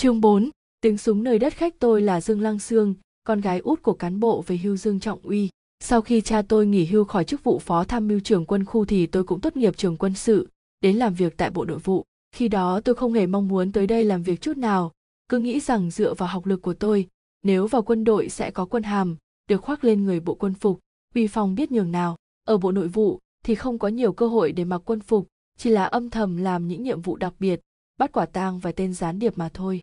Chương 4, tiếng súng nơi đất khách tôi là Dương Lăng Sương, con gái út của cán bộ về hưu Dương Trọng Uy. Sau khi cha tôi nghỉ hưu khỏi chức vụ phó tham mưu trưởng quân khu thì tôi cũng tốt nghiệp trường quân sự, đến làm việc tại bộ nội vụ. Khi đó tôi không hề mong muốn tới đây làm việc chút nào, cứ nghĩ rằng dựa vào học lực của tôi, nếu vào quân đội sẽ có quân hàm, được khoác lên người bộ quân phục, uy phong biết nhường nào. Ở bộ nội vụ thì không có nhiều cơ hội để mặc quân phục, chỉ là âm thầm làm những nhiệm vụ đặc biệt, bắt quả tang vài tên gián điệp mà thôi.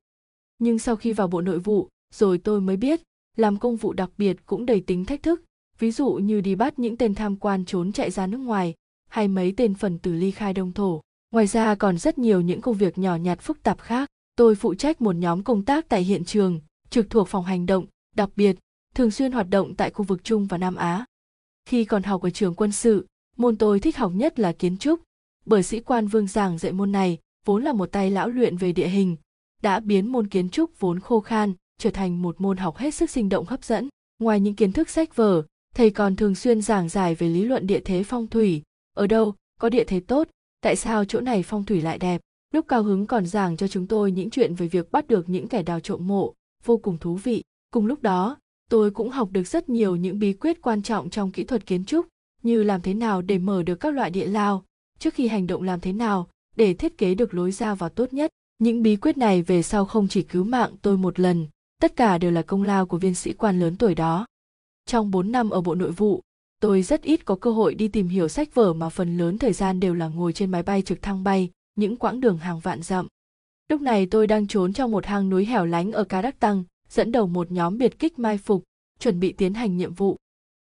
Nhưng sau khi vào bộ nội vụ, rồi tôi mới biết, làm công vụ đặc biệt cũng đầy tính thách thức, ví dụ như đi bắt những tên tham quan trốn chạy ra nước ngoài, hay mấy tên phần tử ly khai đông thổ. Ngoài ra còn rất nhiều những công việc nhỏ nhặt phức tạp khác. Tôi phụ trách một nhóm công tác tại hiện trường, trực thuộc phòng hành động, đặc biệt, thường xuyên hoạt động tại khu vực Trung và Nam Á. Khi còn học ở trường quân sự, môn tôi thích học nhất là kiến trúc, bởi sĩ quan Vương giảng dạy môn này vốn là một tay lão luyện về địa hình, đã biến môn kiến trúc vốn khô khan trở thành một môn học hết sức sinh động hấp dẫn. Ngoài những kiến thức sách vở, thầy còn thường xuyên giảng giải về lý luận địa thế phong thủy, ở đâu có địa thế tốt, tại sao chỗ này phong thủy lại đẹp. Lúc cao hứng còn giảng cho chúng tôi những chuyện về việc bắt được những kẻ đào trộm mộ, vô cùng thú vị. Cùng lúc đó, tôi cũng học được rất nhiều những bí quyết quan trọng trong kỹ thuật kiến trúc, như làm thế nào để mở được các loại địa lao, trước khi hành động làm thế nào để thiết kế được lối ra vào tốt nhất. Những bí quyết này về sau không chỉ cứu mạng tôi một lần, tất cả đều là công lao của viên sĩ quan lớn tuổi đó. Trong 4 năm ở Bộ Nội vụ, tôi rất ít có cơ hội đi tìm hiểu sách vở mà phần lớn thời gian đều là ngồi trên máy bay trực thăng bay, những quãng đường hàng vạn dặm. Lúc này tôi đang trốn trong một hang núi hẻo lánh ở Cá Đắc Tăng, dẫn đầu một nhóm biệt kích mai phục, chuẩn bị tiến hành nhiệm vụ.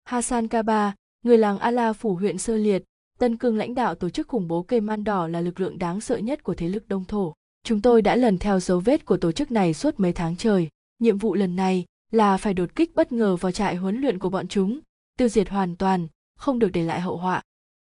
Hassan Kaba, người làng Ala phủ huyện Sơ Liệt, Tân Cương lãnh đạo tổ chức khủng bố cây man đỏ là lực lượng đáng sợ nhất của thế lực Đông Thổ. Chúng tôi đã lần theo dấu vết của tổ chức này suốt mấy tháng trời. Nhiệm vụ lần này là phải đột kích bất ngờ vào trại huấn luyện của bọn chúng, tiêu diệt hoàn toàn, không được để lại hậu họa.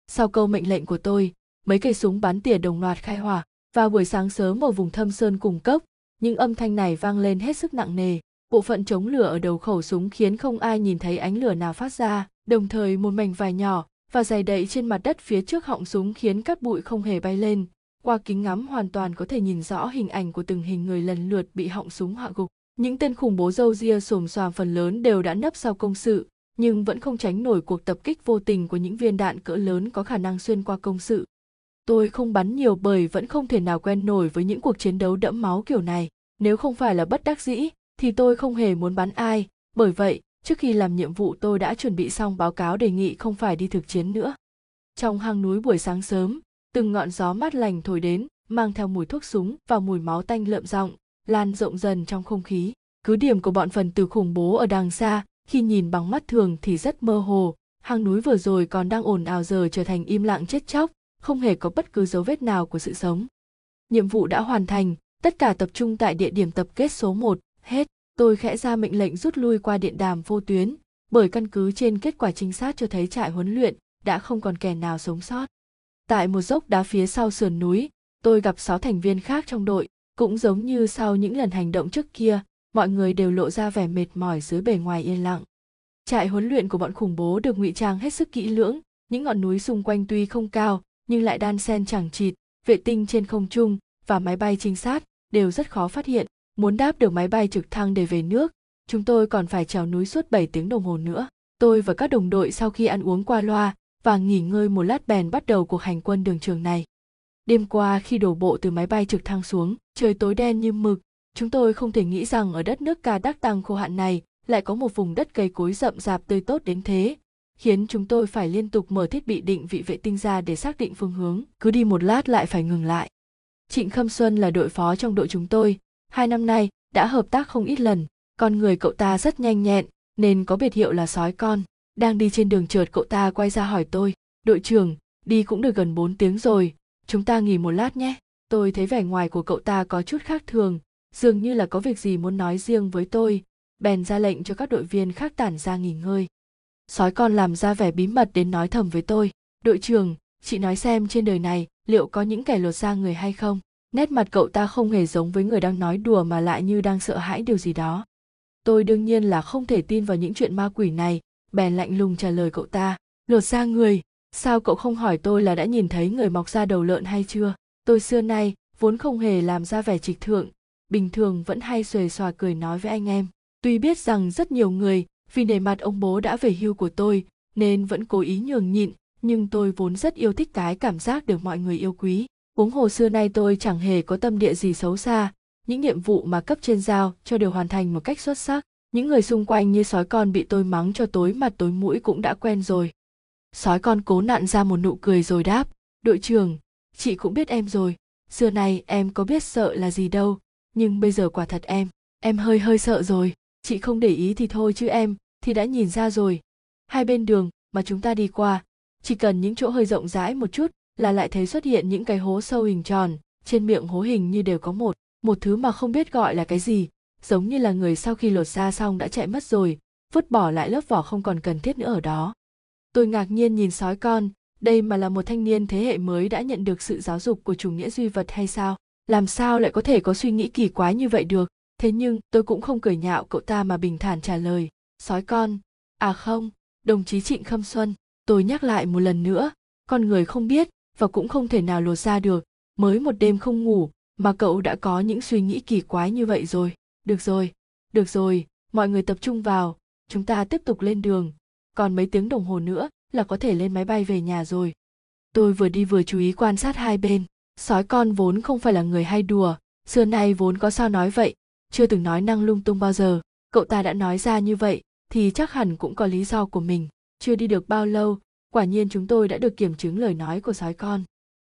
Sau câu mệnh lệnh của tôi, mấy cây súng bắn tỉa đồng loạt khai hỏa. Vào buổi sáng sớm ở vùng thâm sơn cùng cốc, những âm thanh này vang lên hết sức nặng nề. Bộ phận chống lửa ở đầu khẩu súng khiến không ai nhìn thấy ánh lửa nào phát ra, đồng thời một mảnh vải nhỏ và dày đậy trên mặt đất phía trước họng súng khiến cát bụi không hề bay lên. Qua kính ngắm hoàn toàn có thể nhìn rõ hình ảnh của từng hình người lần lượt bị họng súng hạ gục. Những tên khủng bố dâu ria xồm xoàm phần lớn đều đã nấp sau công sự, nhưng vẫn không tránh nổi cuộc tập kích vô tình của những viên đạn cỡ lớn có khả năng xuyên qua công sự. Tôi không bắn nhiều bởi vẫn không thể nào quen nổi với những cuộc chiến đấu đẫm máu kiểu này. Nếu không phải là bất đắc dĩ, thì tôi không hề muốn bắn ai. Bởi vậy, trước khi làm nhiệm vụ tôi đã chuẩn bị xong báo cáo đề nghị không phải đi thực chiến nữa. Trong hang núi buổi sáng sớm, từng ngọn gió mát lành thổi đến, mang theo mùi thuốc súng và mùi máu tanh lợm giọng, lan rộng dần trong không khí. Cứ điểm của bọn phần tử khủng bố ở đằng xa, khi nhìn bằng mắt thường thì rất mơ hồ, hang núi vừa rồi còn đang ồn ào giờ trở thành im lặng chết chóc, không hề có bất cứ dấu vết nào của sự sống. Nhiệm vụ đã hoàn thành, tất cả tập trung tại địa điểm tập kết số 1, hết. Tôi khẽ ra mệnh lệnh rút lui qua điện đàm vô tuyến, bởi căn cứ trên kết quả trinh sát cho thấy trại huấn luyện đã không còn kẻ nào sống sót. Tại một dốc đá phía sau sườn núi, tôi gặp sáu thành viên khác trong đội, cũng giống như sau những lần hành động trước kia, mọi người đều lộ ra vẻ mệt mỏi dưới bề ngoài yên lặng. Trại huấn luyện của bọn khủng bố được ngụy trang hết sức kỹ lưỡng, những ngọn núi xung quanh tuy không cao, nhưng lại đan sen chẳng chịt, vệ tinh trên không trung và máy bay trinh sát đều rất khó phát hiện. Muốn đáp được máy bay trực thăng để về nước, chúng tôi còn phải trèo núi suốt 7 tiếng đồng hồ nữa. Tôi và các đồng đội sau khi ăn uống qua loa và nghỉ ngơi một lát bèn bắt đầu cuộc hành quân đường trường này. Đêm qua khi đổ bộ từ máy bay trực thăng xuống, trời tối đen như mực, chúng tôi không thể nghĩ rằng ở đất nước ca đắc tăng khô hạn này lại có một vùng đất cây cối rậm rạp tươi tốt đến thế khiến chúng tôi phải liên tục mở thiết bị định vị vệ tinh ra để xác định phương hướng. Cứ đi một lát lại phải ngừng lại. Trịnh khâm xuân là đội phó trong đội chúng tôi. Hai năm nay đã hợp tác không ít lần con người cậu ta rất nhanh nhẹn nên có biệt hiệu là sói con đang đi trên đường trượt cậu ta quay ra hỏi tôi, đội trưởng, đi cũng được gần 4 tiếng rồi, chúng ta nghỉ một lát nhé. Tôi thấy vẻ ngoài của cậu ta có chút khác thường, dường như là có việc gì muốn nói riêng với tôi, bèn ra lệnh cho các đội viên khác tản ra nghỉ ngơi. Sói con làm ra vẻ bí mật đến nói thầm với tôi, đội trưởng, chị nói xem trên đời này liệu có những kẻ lột da người hay không? Nét mặt cậu ta không hề giống với người đang nói đùa mà lại như đang sợ hãi điều gì đó. Tôi đương nhiên là không thể tin vào những chuyện ma quỷ này bèn lạnh lùng trả lời cậu ta, lột ra người, sao cậu không hỏi tôi là đã nhìn thấy người mọc ra đầu lợn hay chưa? Tôi xưa nay vốn không hề làm ra vẻ trịch thượng, bình thường vẫn hay xuề xòa cười nói với anh em. Tuy biết rằng rất nhiều người vì nể mặt ông bố đã về hưu của tôi nên vẫn cố ý nhường nhịn, nhưng tôi vốn rất yêu thích cái cảm giác được mọi người yêu quý. Huống hồ xưa nay tôi chẳng hề có tâm địa gì xấu xa, những nhiệm vụ mà cấp trên giao cho đều hoàn thành một cách xuất sắc những người xung quanh như sói con bị tôi mắng cho tối mặt tối mũi cũng đã quen rồi. Sói con cố nặn ra một nụ cười rồi đáp, đội trưởng, chị cũng biết em rồi. Xưa này em có biết sợ là gì đâu, nhưng bây giờ quả thật em em hơi hơi sợ rồi. Chị không để ý thì thôi chứ em, thì đã nhìn ra rồi. Hai bên đường mà chúng ta đi qua, chỉ cần những chỗ hơi rộng rãi một chút là lại thấy xuất hiện những cái hố sâu hình tròn, trên miệng hố hình như đều có một một thứ mà không biết gọi là cái gì giống như là người sau khi lột da xong đã chạy mất rồi, vứt bỏ lại lớp vỏ không còn cần thiết nữa ở đó. Tôi ngạc nhiên nhìn sói con, đây mà là một thanh niên thế hệ mới đã nhận được sự giáo dục của chủ nghĩa duy vật hay sao? Làm sao lại có thể có suy nghĩ kỳ quái như vậy được? Thế nhưng, tôi cũng không cười nhạo cậu ta mà bình thản trả lời, sói con à không, đồng chí trịnh khâm xuân, tôi nhắc lại một lần nữa, con người không biết và cũng không thể nào lột ra được, mới một đêm không ngủ mà cậu đã có những suy nghĩ kỳ quái như vậy rồi được rồi được rồi, mọi người tập trung vào, chúng ta tiếp tục lên đường. Còn mấy tiếng đồng hồ nữa là có thể lên máy bay về nhà rồi. Tôi vừa đi vừa chú ý quan sát hai bên. Sói con vốn không phải là người hay đùa. Xưa nay vốn có sao nói vậy. Chưa từng nói năng lung tung bao giờ. Cậu ta đã nói ra như vậy thì chắc hẳn cũng có lý do của mình. Chưa đi được bao lâu, quả nhiên chúng tôi đã được kiểm chứng lời nói của sói con.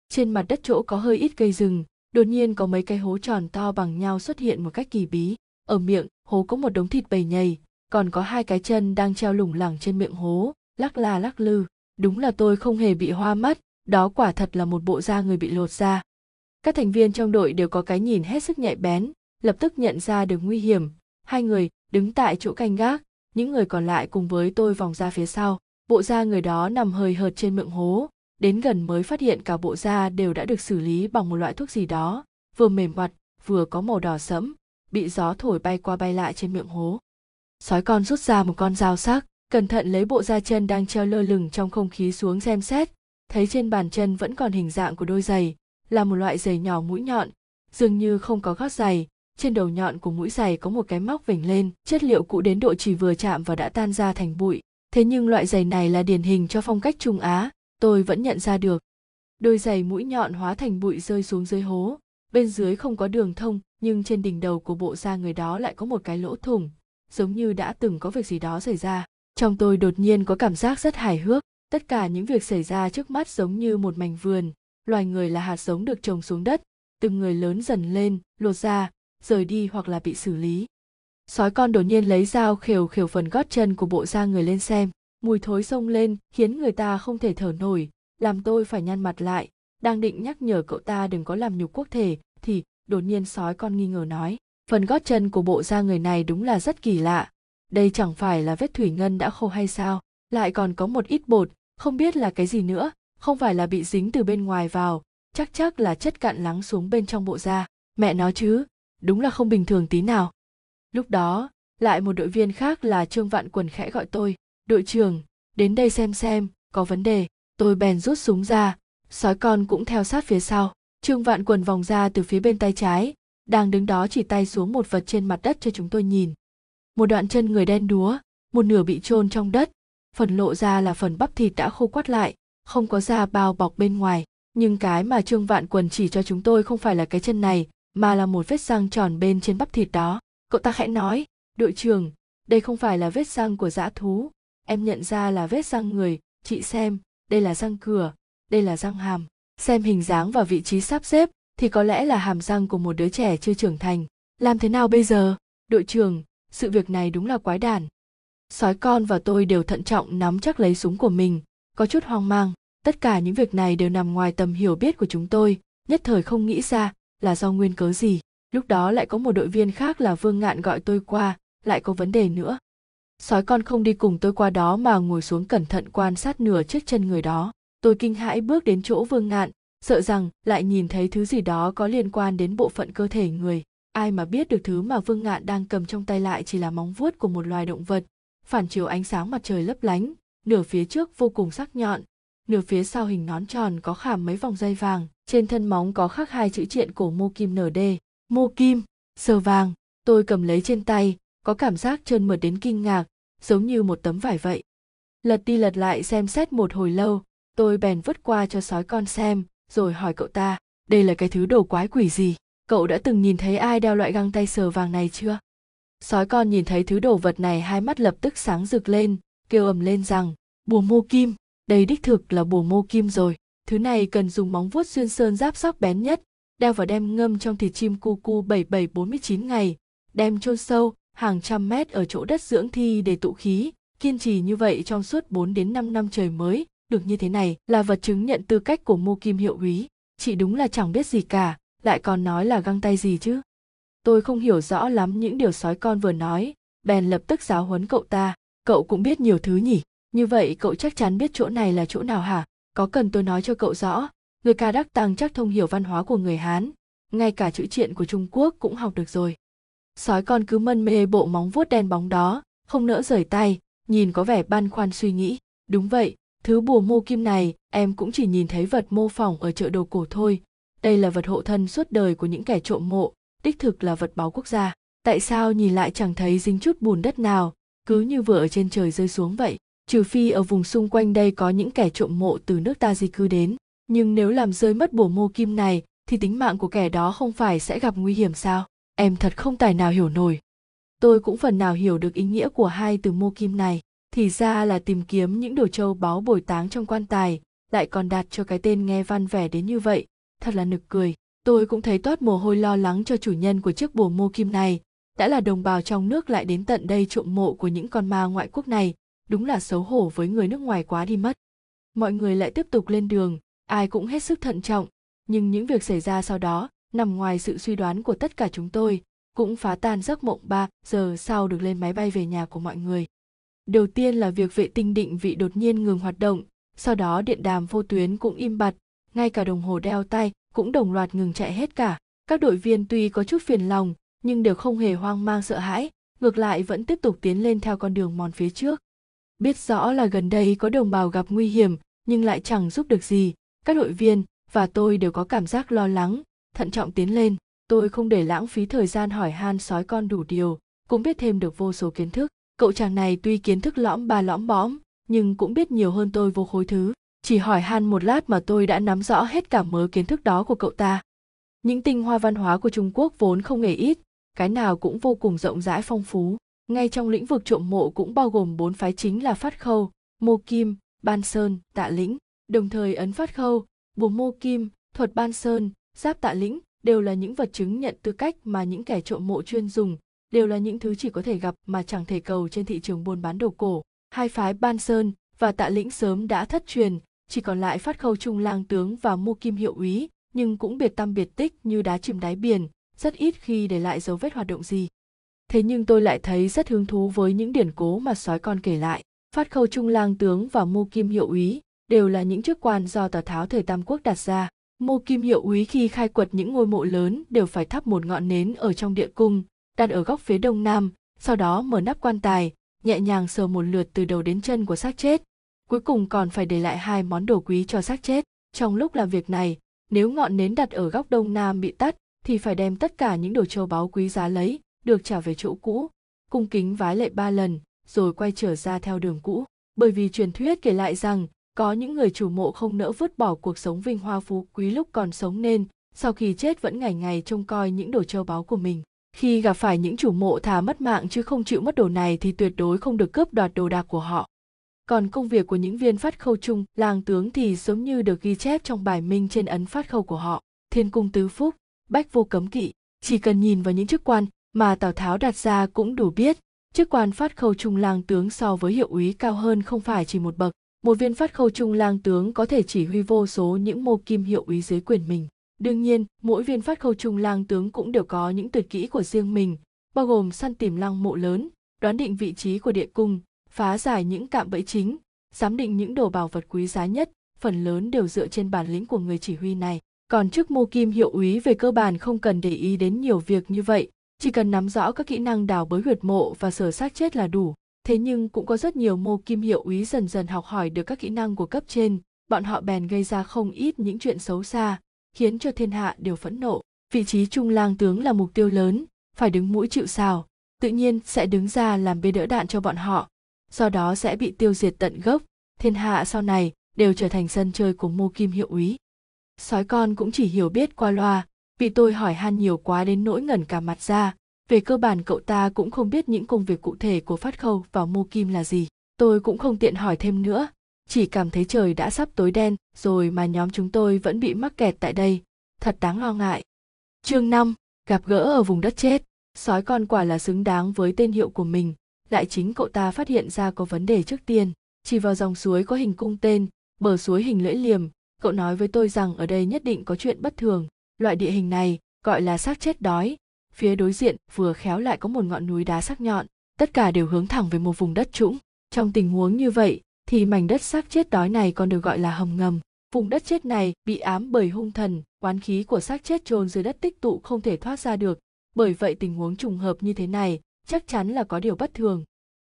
Trên mặt đất chỗ có hơi ít cây rừng đột nhiên có mấy cái hố tròn to bằng nhau xuất hiện một cách kỳ bí. Ở miệng, hố có một đống thịt bầy nhầy, còn có hai cái chân đang treo lủng lẳng trên miệng hố, lắc la lắc lư. Đúng là tôi không hề bị hoa mắt, đó quả thật là một bộ da người bị lột ra các thành viên trong đội đều có cái nhìn hết sức nhạy bén, lập tức nhận ra được nguy hiểm. Hai người đứng tại chỗ canh gác, những người còn lại cùng với tôi vòng ra phía sau. Bộ da người đó nằm hơi hợt trên miệng hố đến gần mới phát hiện cả bộ da đều đã được xử lý bằng một loại thuốc gì đó, vừa mềm mặt vừa có màu đỏ sẫm, bị gió thổi bay qua bay lại trên miệng hố. Sói con rút ra một con dao sắc, cẩn thận lấy bộ da chân đang treo lơ lửng trong không khí xuống xem xét, thấy trên bàn chân vẫn còn hình dạng của đôi giày, là một loại giày nhỏ mũi nhọn, dường như không có gót giày, trên đầu nhọn của mũi giày có một cái móc vểnh lên, chất liệu cũ đến độ chỉ vừa chạm và đã tan ra thành bụi, thế nhưng loại giày này là điển hình cho phong cách trung á tôi vẫn nhận ra được. Đôi giày mũi nhọn hóa thành bụi rơi xuống dưới hố. Bên dưới không có đường thông, nhưng trên đỉnh đầu của bộ da người đó lại có một cái lỗ thủng. Giống như đã từng có việc gì đó xảy ra. Trong tôi đột nhiên có cảm giác rất hài hước. Tất cả những việc xảy ra trước mắt giống như một mảnh vườn. Loài người là hạt giống được trồng xuống đất. Từng người lớn dần lên, lột ra rời đi hoặc là bị xử lý. Sói con đột nhiên lấy dao khều khều phần gót chân của bộ da người lên xem mùi thối xông lên, khiến người ta không thể thở nổi, làm tôi phải nhăn mặt lại, đang định nhắc nhở cậu ta đừng có làm nhục quốc thể, thì đột nhiên sói con nghi ngờ nói, phần gót chân của bộ da người này đúng là rất kỳ lạ. Đây chẳng phải là vết thủy ngân đã khô hay sao? Lại còn có một ít bột, không biết là cái gì nữa, không phải là bị dính từ bên ngoài vào, chắc chắc là chất cặn lắng xuống bên trong bộ da. Mẹ nói chứ, đúng là không bình thường tí nào. Lúc đó, lại một đội viên khác là trương vạn quần khẽ gọi tôi đội trưởng, đến đây xem xem, có vấn đề. Tôi bèn rút súng ra. Sói con cũng theo sát phía sau. Trương vạn quần vòng ra từ phía bên tay trái. Đang đứng đó chỉ tay xuống một vật trên mặt đất cho chúng tôi nhìn. Một đoạn chân người đen đúa, một nửa bị chôn trong đất. Phần lộ ra là phần bắp thịt đã khô quắt lại, không có da bao bọc bên ngoài. Nhưng cái mà trương vạn quần chỉ cho chúng tôi không phải là cái chân này, mà là một vết răng tròn bên trên bắp thịt đó. Cậu ta khẽ nói, đội trưởng, đây không phải là vết răng của dã thú em nhận ra là vết răng người, chị xem, đây là răng cửa, đây là răng hàm. Xem hình dáng và vị trí sắp xếp, thì có lẽ là hàm răng của một đứa trẻ chưa trưởng thành. Làm thế nào bây giờ? Đội trưởng, sự việc này đúng là quái đản. Sói con và tôi đều thận trọng nắm chắc lấy súng của mình. Có chút hoang mang, tất cả những việc này đều nằm ngoài tầm hiểu biết của chúng tôi. Nhất thời không nghĩ ra là do nguyên cớ gì. Lúc đó lại có một đội viên khác là vương ngạn gọi tôi qua, lại có vấn đề nữa sói con không đi cùng tôi qua đó mà ngồi xuống cẩn thận quan sát nửa chiếc chân người đó. Tôi kinh hãi bước đến chỗ vương ngạn, sợ rằng lại nhìn thấy thứ gì đó có liên quan đến bộ phận cơ thể người. Ai mà biết được thứ mà vương ngạn đang cầm trong tay lại chỉ là móng vuốt của một loài động vật, phản chiếu ánh sáng mặt trời lấp lánh, nửa phía trước vô cùng sắc nhọn, nửa phía sau hình nón tròn có khảm mấy vòng dây vàng, trên thân móng có khắc hai chữ triện cổ mô kim nd mô kim, sờ vàng, tôi cầm lấy trên tay có cảm giác trơn mượt đến kinh ngạc, giống như một tấm vải vậy. Lật đi lật lại xem xét một hồi lâu, tôi bèn vứt qua cho sói con xem, rồi hỏi cậu ta, đây là cái thứ đồ quái quỷ gì? Cậu đã từng nhìn thấy ai đeo loại găng tay sờ vàng này chưa? Sói con nhìn thấy thứ đồ vật này, hai mắt lập tức sáng rực lên, kêu ầm lên rằng, bùa mô kim, đây đích thực là bùa mô kim rồi. Thứ này cần dùng móng vuốt xuyên sơn giáp sắc bén nhất, đeo vào đem ngâm trong thịt chim cu cu 7749 ngày, đem chôn sâu hàng trăm mét ở chỗ đất dưỡng thi để tụ khí, kiên trì như vậy trong suốt 4 đến 5 năm trời mới, được như thế này là vật chứng nhận tư cách của mô kim hiệu úy chị đúng là chẳng biết gì cả, lại còn nói là găng tay gì chứ? Tôi không hiểu rõ lắm những điều sói con vừa nói. Bèn lập tức giáo huấn cậu ta. Cậu cũng biết nhiều thứ nhỉ? Như vậy cậu chắc chắn biết chỗ này là chỗ nào hả? Có cần tôi nói cho cậu rõ? Người ca đắc tăng chắc thông hiểu văn hóa của người hán. Ngay cả chữ triện của trung quốc cũng học được rồi sói con cứ mân mê bộ móng vuốt đen bóng đó, không nỡ rời tay, nhìn có vẻ băn khoăn suy nghĩ. Đúng vậy, thứ bùa mô kim này, em cũng chỉ nhìn thấy vật mô phỏng ở chợ đồ cổ thôi. Đây là vật hộ thân suốt đời của những kẻ trộm mộ, đích thực là vật báu quốc gia. Tại sao nhìn lại chẳng thấy dính chút bùn đất nào, cứ như vừa ở trên trời rơi xuống vậy? Trừ phi ở vùng xung quanh đây có những kẻ trộm mộ từ nước ta di cư đến. Nhưng nếu làm rơi mất bùa mô kim này, thì tính mạng của kẻ đó không phải sẽ gặp nguy hiểm sao? Em thật không tài nào hiểu nổi. Tôi cũng phần nào hiểu được ý nghĩa của hai từ mô kim này. Thì ra là tìm kiếm những đồ châu báu bồi táng trong quan tài lại còn đặt cho cái tên nghe văn vẻ đến như vậy. Thật là nực cười. Tôi cũng thấy toát mồ hôi lo lắng cho chủ nhân của chiếc bùa mô kim này. Đã là đồng bào trong nước lại đến tận đây trộm mộ của những con ma ngoại quốc này. Đúng là xấu hổ với người nước ngoài quá đi mất. Mọi người lại tiếp tục lên đường. Ai cũng hết sức thận trọng. Nhưng những việc xảy ra sau đó nằm ngoài sự suy đoán của tất cả chúng tôi, cũng phá tan giấc mộng ba giờ sau được lên máy bay về nhà của mọi người. Đầu tiên là việc vệ tinh định vị đột nhiên ngừng hoạt động, sau đó điện đàm vô tuyến cũng im bặt, ngay cả đồng hồ đeo tay cũng đồng loạt ngừng chạy hết cả. Các đội viên tuy có chút phiền lòng, nhưng đều không hề hoang mang sợ hãi, ngược lại vẫn tiếp tục tiến lên theo con đường mòn phía trước. Biết rõ là gần đây có đồng bào gặp nguy hiểm, nhưng lại chẳng giúp được gì. Các đội viên và tôi đều có cảm giác lo lắng thận trọng tiến lên, tôi không để lãng phí thời gian hỏi han sói con đủ điều, cũng biết thêm được vô số kiến thức. Cậu chàng này tuy kiến thức lõm ba lõm bõm, nhưng cũng biết nhiều hơn tôi vô khối thứ. Chỉ hỏi han một lát mà tôi đã nắm rõ hết cả mớ kiến thức đó của cậu ta. Những tinh hoa văn hóa của trung quốc vốn không hề ít, cái nào cũng vô cùng rộng rãi phong phú. Ngay trong lĩnh vực trộm mộ cũng bao gồm bốn phái chính là phát khâu, mô kim, ban sơn, tạ lĩnh. Đồng thời ấn phát khâu, bùa mô kim, thuật ban sơn giáp tạ lĩnh đều là những vật chứng nhận tư cách mà những kẻ trộm mộ chuyên dùng, đều là những thứ chỉ có thể gặp mà chẳng thể cầu trên thị trường buôn bán đồ cổ. Hai phái ban sơn và tạ lĩnh sớm đã thất truyền, chỉ còn lại phát khâu trung lang tướng và mô kim hiệu úy, nhưng cũng biệt tâm biệt tích như đá chìm đáy biển, rất ít khi để lại dấu vết hoạt động gì. Thế nhưng tôi lại thấy rất hứng thú với những điển cố mà sói con kể lại. Phát khâu trung lang tướng và mô kim hiệu úy đều là những chức quan do tào tháo thời tam quốc đặt ra mô kim hiệu úy khi khai quật những ngôi mộ lớn đều phải thắp một ngọn nến ở trong địa cung, đặt ở góc phía đông nam, sau đó mở nắp quan tài, nhẹ nhàng sờ một lượt từ đầu đến chân của xác chết. Cuối cùng còn phải để lại hai món đồ quý cho xác chết. Trong lúc làm việc này, nếu ngọn nến đặt ở góc đông nam bị tắt, thì phải đem tất cả những đồ châu báu quý giá lấy, được trả về chỗ cũ, cung kính vái lệ ba lần, rồi quay trở ra theo đường cũ. Bởi vì truyền thuyết kể lại rằng có những người chủ mộ không nỡ vứt bỏ cuộc sống vinh hoa phú quý lúc còn sống nên, sau khi chết vẫn ngày ngày trông coi những đồ châu báu của mình. Khi gặp phải những chủ mộ thà mất mạng chứ không chịu mất đồ này thì tuyệt đối không được cướp đoạt đồ đạc của họ. Còn công việc của những viên phát khâu chung, làng tướng thì giống như được ghi chép trong bài minh trên ấn phát khâu của họ. Thiên cung tứ phúc, bách vô cấm kỵ. Chỉ cần nhìn vào những chức quan mà tào tháo đặt ra cũng đủ biết, chức quan phát khâu trung lang tướng so với hiệu úy cao hơn không phải chỉ một bậc một viên phát khâu trung lang tướng có thể chỉ huy vô số những mô kim hiệu úy dưới quyền mình. Đương nhiên, mỗi viên phát khâu trung lang tướng cũng đều có những tuyệt kỹ của riêng mình, bao gồm săn tìm lăng mộ lớn, đoán định vị trí của địa cung, phá giải những cạm bẫy chính, giám định những đồ bảo vật quý giá nhất, phần lớn đều dựa trên bản lĩnh của người chỉ huy này. Còn chức mô kim hiệu úy về cơ bản không cần để ý đến nhiều việc như vậy, chỉ cần nắm rõ các kỹ năng đào bới huyệt mộ và sở xác chết là đủ thế nhưng cũng có rất nhiều mô kim hiệu úy dần dần học hỏi được các kỹ năng của cấp trên. Bọn họ bèn gây ra không ít những chuyện xấu xa, khiến cho thiên hạ đều phẫn nộ. Vị trí trung lang tướng là mục tiêu lớn, phải đứng mũi chịu sào, tự nhiên sẽ đứng ra làm bê đỡ đạn cho bọn họ. Do đó sẽ bị tiêu diệt tận gốc. Thiên hạ sau này đều trở thành sân chơi của mô kim hiệu úy. Sói con cũng chỉ hiểu biết qua loa, vì tôi hỏi han nhiều quá đến nỗi ngẩn cả mặt ra về cơ bản cậu ta cũng không biết những công việc cụ thể của phát khâu và mô kim là gì. Tôi cũng không tiện hỏi thêm nữa. Chỉ cảm thấy trời đã sắp tối đen rồi mà nhóm chúng tôi vẫn bị mắc kẹt tại đây. Thật đáng lo ngại. Chương 5, gặp gỡ ở vùng đất chết. Sói con quả là xứng đáng với tên hiệu của mình. Lại chính cậu ta phát hiện ra có vấn đề trước tiên. Chỉ vào dòng suối có hình cung tên bờ suối hình lưỡi liềm cậu nói với tôi rằng ở đây nhất định có chuyện bất thường. Loại địa hình này gọi là xác chết đói phía đối diện vừa khéo lại có một ngọn núi đá sắc nhọn, tất cả đều hướng thẳng về một vùng đất trũng. Trong tình huống như vậy, thì mảnh đất xác chết đói này còn được gọi là hầm ngầm. Vùng đất chết này bị ám bởi hung thần, oán khí của xác chết chôn dưới đất tích tụ không thể thoát ra được. Bởi vậy tình huống trùng hợp như thế này chắc chắn là có điều bất thường.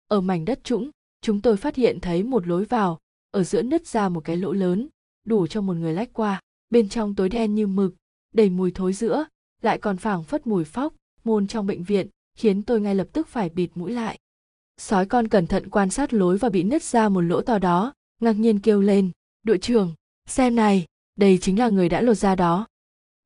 Ở mảnh đất trũng, chúng tôi phát hiện thấy một lối vào, ở giữa nứt ra một cái lỗ lớn, đủ cho một người lách qua. Bên trong tối đen như mực, đầy mùi thối giữa lại còn phảng phất mùi phóc, môn trong bệnh viện, khiến tôi ngay lập tức phải bịt mũi lại. Sói con cẩn thận quan sát lối và bị nứt ra một lỗ to đó, ngạc nhiên kêu lên, đội trưởng, xem này, đây chính là người đã lột da đó.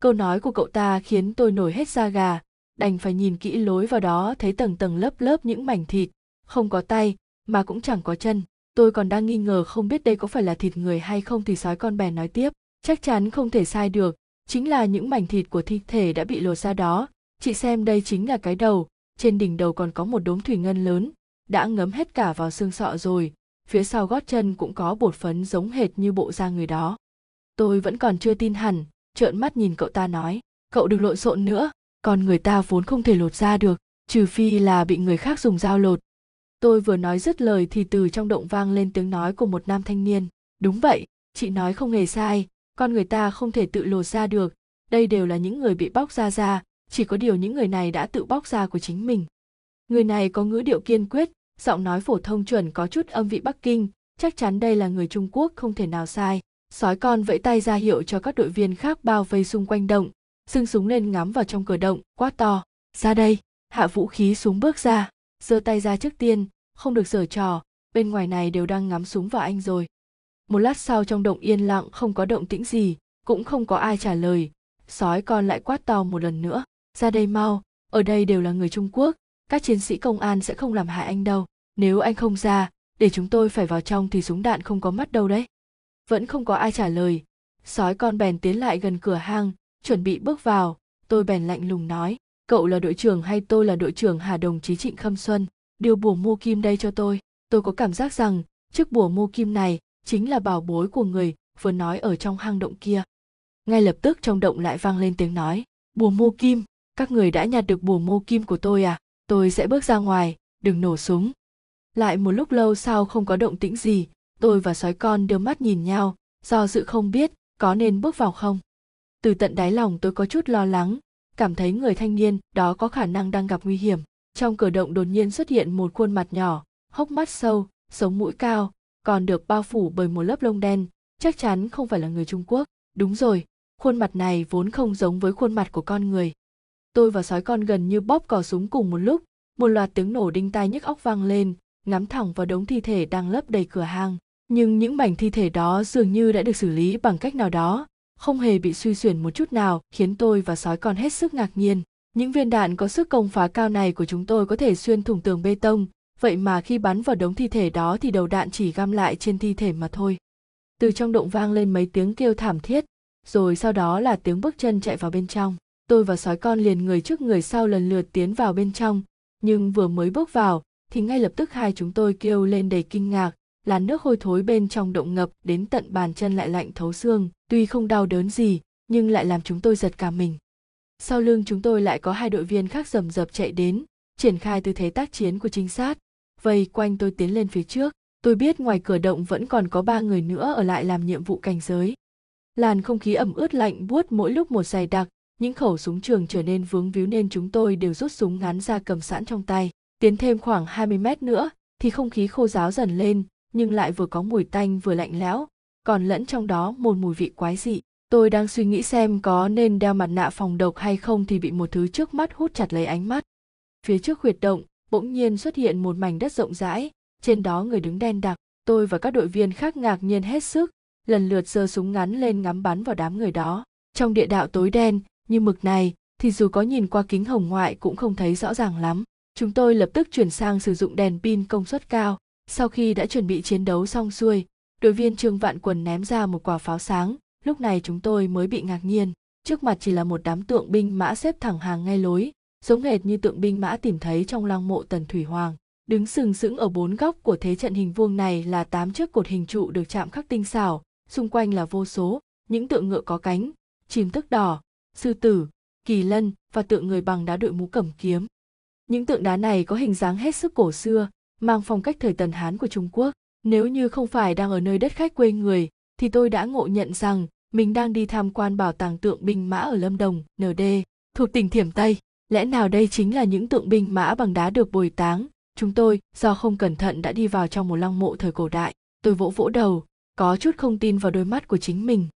Câu nói của cậu ta khiến tôi nổi hết da gà, đành phải nhìn kỹ lối vào đó thấy tầng tầng lớp lớp những mảnh thịt, không có tay, mà cũng chẳng có chân. Tôi còn đang nghi ngờ không biết đây có phải là thịt người hay không thì sói con bèn nói tiếp, chắc chắn không thể sai được chính là những mảnh thịt của thi thể đã bị lột ra đó. Chị xem đây chính là cái đầu. Trên đỉnh đầu còn có một đốm thủy ngân lớn. Đã ngấm hết cả vào xương sọ rồi. Phía sau gót chân cũng có bột phấn giống hệt như bộ da người đó. Tôi vẫn còn chưa tin hẳn. Trợn mắt nhìn cậu ta nói. Cậu đừng lộn xộn nữa. Còn người ta vốn không thể lột ra được, trừ phi là bị người khác dùng dao lột. Tôi vừa nói dứt lời thì từ trong động vang lên tiếng nói của một nam thanh niên. Đúng vậy, chị nói không hề sai con người ta không thể tự lột ra được. Đây đều là những người bị bóc ra ra chỉ có điều những người này đã tự bóc ra của chính mình. Người này có ngữ điệu kiên quyết, giọng nói phổ thông chuẩn có chút âm vị bắc kinh, chắc chắn đây là người trung quốc không thể nào sai. Sói con vẫy tay ra hiệu cho các đội viên khác bao vây xung quanh động sưng súng lên ngắm vào trong cửa động, quát to, ra đây! Hạ vũ khí xuống bước ra, giơ tay ra trước tiên, không được giở trò, bên ngoài này đều đang ngắm súng vào anh rồi một lát sau trong động yên lặng không có động tĩnh gì, cũng không có ai trả lời. Sói con lại quát to một lần nữa, ra đây mau, ở đây đều là người trung quốc, các chiến sĩ công an sẽ không làm hại anh đâu. Nếu anh không ra, để chúng tôi phải vào trong thì súng đạn không có mắt đâu đấy. Vẫn không có ai trả lời. Sói con bèn tiến lại gần cửa hang, chuẩn bị bước vào. Tôi bèn lạnh lùng nói, cậu là đội trưởng hay tôi là đội trưởng hà đồng chí trịnh khâm xuân? Điều bùa mô kim đây cho tôi. Tôi có cảm giác rằng chiếc bùa mô kim này chính là bảo bối của người, vừa nói ở trong hang động kia. Ngay lập tức trong động lại vang lên tiếng nói, bùa mô kim, các người đã nhặt được bùa mô kim của tôi à? Tôi sẽ bước ra ngoài, đừng nổ súng. Lại một lúc lâu sau không có động tĩnh gì, tôi và sói con đưa mắt nhìn nhau, do dự không biết có nên bước vào không. Từ tận đáy lòng tôi có chút lo lắng, cảm thấy người thanh niên đó có khả năng đang gặp nguy hiểm. Trong cửa động đột nhiên xuất hiện một khuôn mặt nhỏ, hốc mắt sâu, sống mũi cao còn được bao phủ bởi một lớp lông đen, chắc chắn không phải là người trung quốc. Đúng rồi, khuôn mặt này vốn không giống với khuôn mặt của con người. Tôi và sói con gần như bóp cò súng cùng một lúc, một loạt tiếng nổ đinh tai nhức óc vang lên, ngắm thẳng vào đống thi thể đang lấp đầy cửa hang. Nhưng những mảnh thi thể đó dường như đã được xử lý bằng cách nào đó, không hề bị suy xuyển một chút nào, khiến tôi và sói con hết sức ngạc nhiên. Những viên đạn có sức công phá cao này của chúng tôi có thể xuyên thủng tường bê tông vậy mà khi bắn vào đống thi thể đó thì đầu đạn chỉ găm lại trên thi thể mà thôi. Từ trong động vang lên mấy tiếng kêu thảm thiết, rồi sau đó là tiếng bước chân chạy vào bên trong. Tôi và sói con liền người trước người sau lần lượt tiến vào bên trong, nhưng vừa mới bước vào thì ngay lập tức hai chúng tôi kêu lên đầy kinh ngạc, làn nước hôi thối bên trong động ngập đến tận bàn chân lại lạnh thấu xương, tuy không đau đớn gì, nhưng lại làm chúng tôi giật cả mình. Sau lưng chúng tôi lại có hai đội viên khác rầm rập chạy đến, triển khai tư thế tác chiến của trinh sát vây quanh tôi tiến lên phía trước, tôi biết ngoài cửa động vẫn còn có ba người nữa ở lại làm nhiệm vụ cảnh giới. Làn không khí ẩm ướt lạnh buốt mỗi lúc một dày đặc, những khẩu súng trường trở nên vướng víu nên chúng tôi đều rút súng ngắn ra cầm sẵn trong tay. Tiến thêm khoảng 20 mét nữa, thì không khí khô giáo dần lên, nhưng lại vừa có mùi tanh vừa lạnh lẽo. Còn lẫn trong đó một mùi vị quái dị. Tôi đang suy nghĩ xem có nên đeo mặt nạ phòng độc hay không thì bị một thứ trước mắt hút chặt lấy ánh mắt. Phía trước huyệt động bỗng nhiên xuất hiện một mảnh đất rộng rãi. Trên đó người đứng đen đặc, tôi và các đội viên khác ngạc nhiên hết sức, lần lượt giơ súng ngắn lên ngắm bắn vào đám người đó. Trong địa đạo tối đen, như mực này, thì dù có nhìn qua kính hồng ngoại cũng không thấy rõ ràng lắm. Chúng tôi lập tức chuyển sang sử dụng đèn pin công suất cao. Sau khi đã chuẩn bị chiến đấu xong xuôi, đội viên trương vạn quần ném ra một quả pháo sáng. Lúc này chúng tôi mới bị ngạc nhiên. Trước mặt chỉ là một đám tượng binh mã xếp thẳng hàng ngay lối giống hệt như tượng binh mã tìm thấy trong lăng mộ tần thủy hoàng. Đứng sừng sững ở bốn góc của thế trận hình vuông này là tám chiếc cột hình trụ được chạm khắc tinh xảo. Xung quanh là vô số, những tượng ngựa có cánh, chim tức đỏ, sư tử, kỳ lân và tượng người bằng đá đội mũ cầm kiếm. Những tượng đá này có hình dáng hết sức cổ xưa, mang phong cách thời tần hán của trung quốc. Nếu như không phải đang ở nơi đất khách quê người, thì tôi đã ngộ nhận rằng mình đang đi tham quan bảo tàng tượng binh mã ở lâm đồng nd thuộc tỉnh thiểm tây lẽ nào đây chính là những tượng binh mã bằng đá được bồi táng? Chúng tôi, do không cẩn thận đã đi vào trong một lăng mộ thời cổ đại. Tôi vỗ vỗ đầu, có chút không tin vào đôi mắt của chính mình.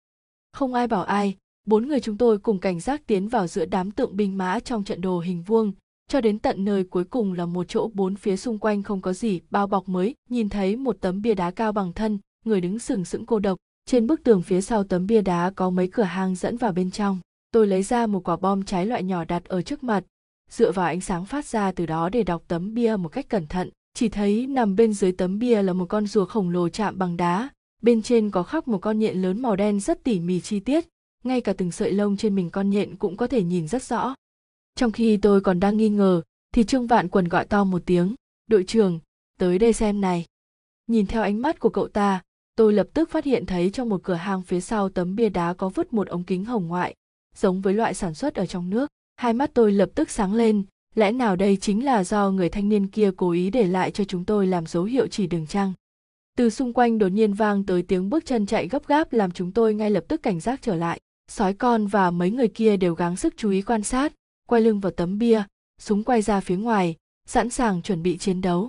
Không ai bảo ai, bốn người chúng tôi cùng cảnh giác tiến vào giữa đám tượng binh mã trong trận đồ hình vuông. Cho đến tận nơi cuối cùng là một chỗ bốn phía xung quanh không có gì bao bọc mới, nhìn thấy một tấm bia đá cao bằng thân, người đứng sừng sững cô độc. Trên bức tường phía sau tấm bia đá có mấy cửa hang dẫn vào bên trong tôi lấy ra một quả bom trái loại nhỏ đặt ở trước mặt. Dựa vào ánh sáng phát ra từ đó để đọc tấm bia một cách cẩn thận, chỉ thấy nằm bên dưới tấm bia là một con rùa khổng lồ chạm bằng đá. Bên trên có khắc một con nhện lớn màu đen rất tỉ mỉ chi tiết, ngay cả từng sợi lông trên mình con nhện cũng có thể nhìn rất rõ. Trong khi tôi còn đang nghi ngờ, thì trương vạn quần gọi to một tiếng, đội trưởng, tới đây xem này. Nhìn theo ánh mắt của cậu ta, tôi lập tức phát hiện thấy trong một cửa hàng phía sau tấm bia đá có vứt một ống kính hồng ngoại giống với loại sản xuất ở trong nước. Hai mắt tôi lập tức sáng lên, lẽ nào đây chính là do người thanh niên kia cố ý để lại cho chúng tôi làm dấu hiệu chỉ đường trăng từ xung quanh đột nhiên vang tới tiếng bước chân chạy gấp gáp làm chúng tôi ngay lập tức cảnh giác trở lại. Sói con và mấy người kia đều gắng sức chú ý quan sát, quay lưng vào tấm bia, súng quay ra phía ngoài, sẵn sàng chuẩn bị chiến đấu.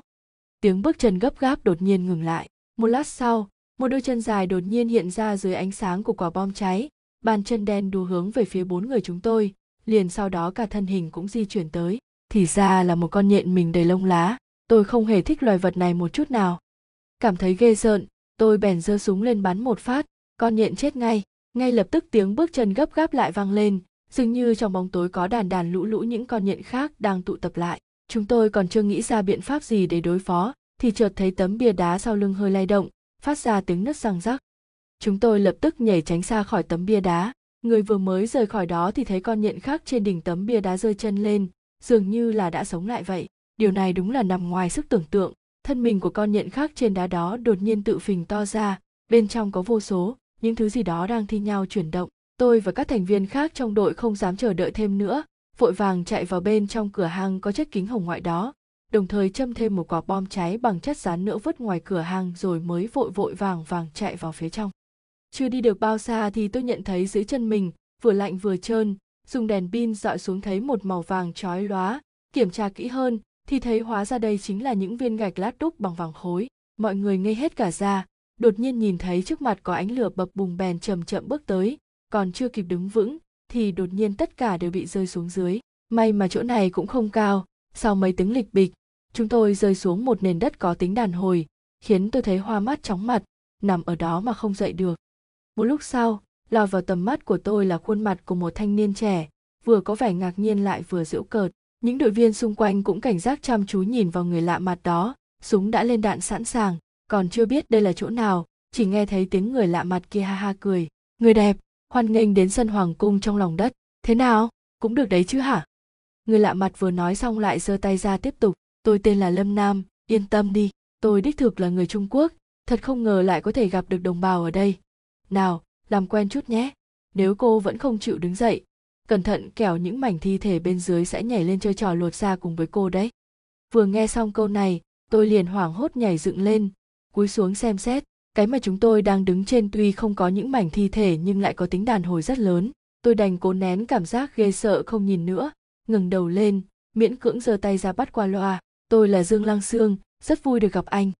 Tiếng bước chân gấp gáp đột nhiên ngừng lại. Một lát sau, một đôi chân dài đột nhiên hiện ra dưới ánh sáng của quả bom cháy bàn chân đen đu hướng về phía bốn người chúng tôi, liền sau đó cả thân hình cũng di chuyển tới. Thì ra là một con nhện mình đầy lông lá, tôi không hề thích loài vật này một chút nào. Cảm thấy ghê rợn, tôi bèn giơ súng lên bắn một phát, con nhện chết ngay. Ngay lập tức tiếng bước chân gấp gáp lại vang lên, dường như trong bóng tối có đàn đàn lũ lũ những con nhện khác đang tụ tập lại. Chúng tôi còn chưa nghĩ ra biện pháp gì để đối phó, thì chợt thấy tấm bia đá sau lưng hơi lay động, phát ra tiếng nứt răng rắc chúng tôi lập tức nhảy tránh xa khỏi tấm bia đá. Người vừa mới rời khỏi đó thì thấy con nhện khác trên đỉnh tấm bia đá rơi chân lên, dường như là đã sống lại vậy. Điều này đúng là nằm ngoài sức tưởng tượng. Thân mình của con nhện khác trên đá đó đột nhiên tự phình to ra, bên trong có vô số những thứ gì đó đang thi nhau chuyển động. Tôi và các thành viên khác trong đội không dám chờ đợi thêm nữa, vội vàng chạy vào bên trong cửa hàng có chất kính hồng ngoại đó, đồng thời châm thêm một quả bom cháy bằng chất rán nữa vứt ngoài cửa hàng rồi mới vội vội vàng vàng chạy vào phía trong chưa đi được bao xa thì tôi nhận thấy dưới chân mình, vừa lạnh vừa trơn, dùng đèn pin dọi xuống thấy một màu vàng chói lóa. Kiểm tra kỹ hơn, thì thấy hóa ra đây chính là những viên gạch lát đúc bằng vàng khối mọi người ngây hết cả ra, đột nhiên nhìn thấy trước mặt có ánh lửa bập bùng bèn chậm chậm bước tới. Còn chưa kịp đứng vững, thì đột nhiên tất cả đều bị rơi xuống dưới. May mà chỗ này cũng không cao, sau mấy tiếng lịch bịch, chúng tôi rơi xuống một nền đất có tính đàn hồi, khiến tôi thấy hoa mắt chóng mặt, nằm ở đó mà không dậy được một lúc sau, lọt vào tầm mắt của tôi là khuôn mặt của một thanh niên trẻ, vừa có vẻ ngạc nhiên lại vừa giễu cợt. Những đội viên xung quanh cũng cảnh giác chăm chú nhìn vào người lạ mặt đó, súng đã lên đạn sẵn sàng, còn chưa biết đây là chỗ nào, chỉ nghe thấy tiếng người lạ mặt kia ha ha cười. Người đẹp, hoan nghênh đến sân hoàng cung trong lòng đất. Thế nào? Cũng được đấy chứ hả? Người lạ mặt vừa nói xong lại giơ tay ra tiếp tục. Tôi tên là lâm nam, yên tâm đi, tôi đích thực là người trung quốc, thật không ngờ lại có thể gặp được đồng bào ở đây nào, làm quen chút nhé. Nếu cô vẫn không chịu đứng dậy, cẩn thận kẻo những mảnh thi thể bên dưới sẽ nhảy lên chơi trò lột ra cùng với cô đấy. Vừa nghe xong câu này, tôi liền hoảng hốt nhảy dựng lên, cúi xuống xem xét. Cái mà chúng tôi đang đứng trên tuy không có những mảnh thi thể nhưng lại có tính đàn hồi rất lớn. Tôi đành cố nén cảm giác ghê sợ không nhìn nữa ngừng đầu lên, miễn cưỡng giơ tay ra bắt qua loa. Tôi là dương lăng sương, rất vui được gặp anh.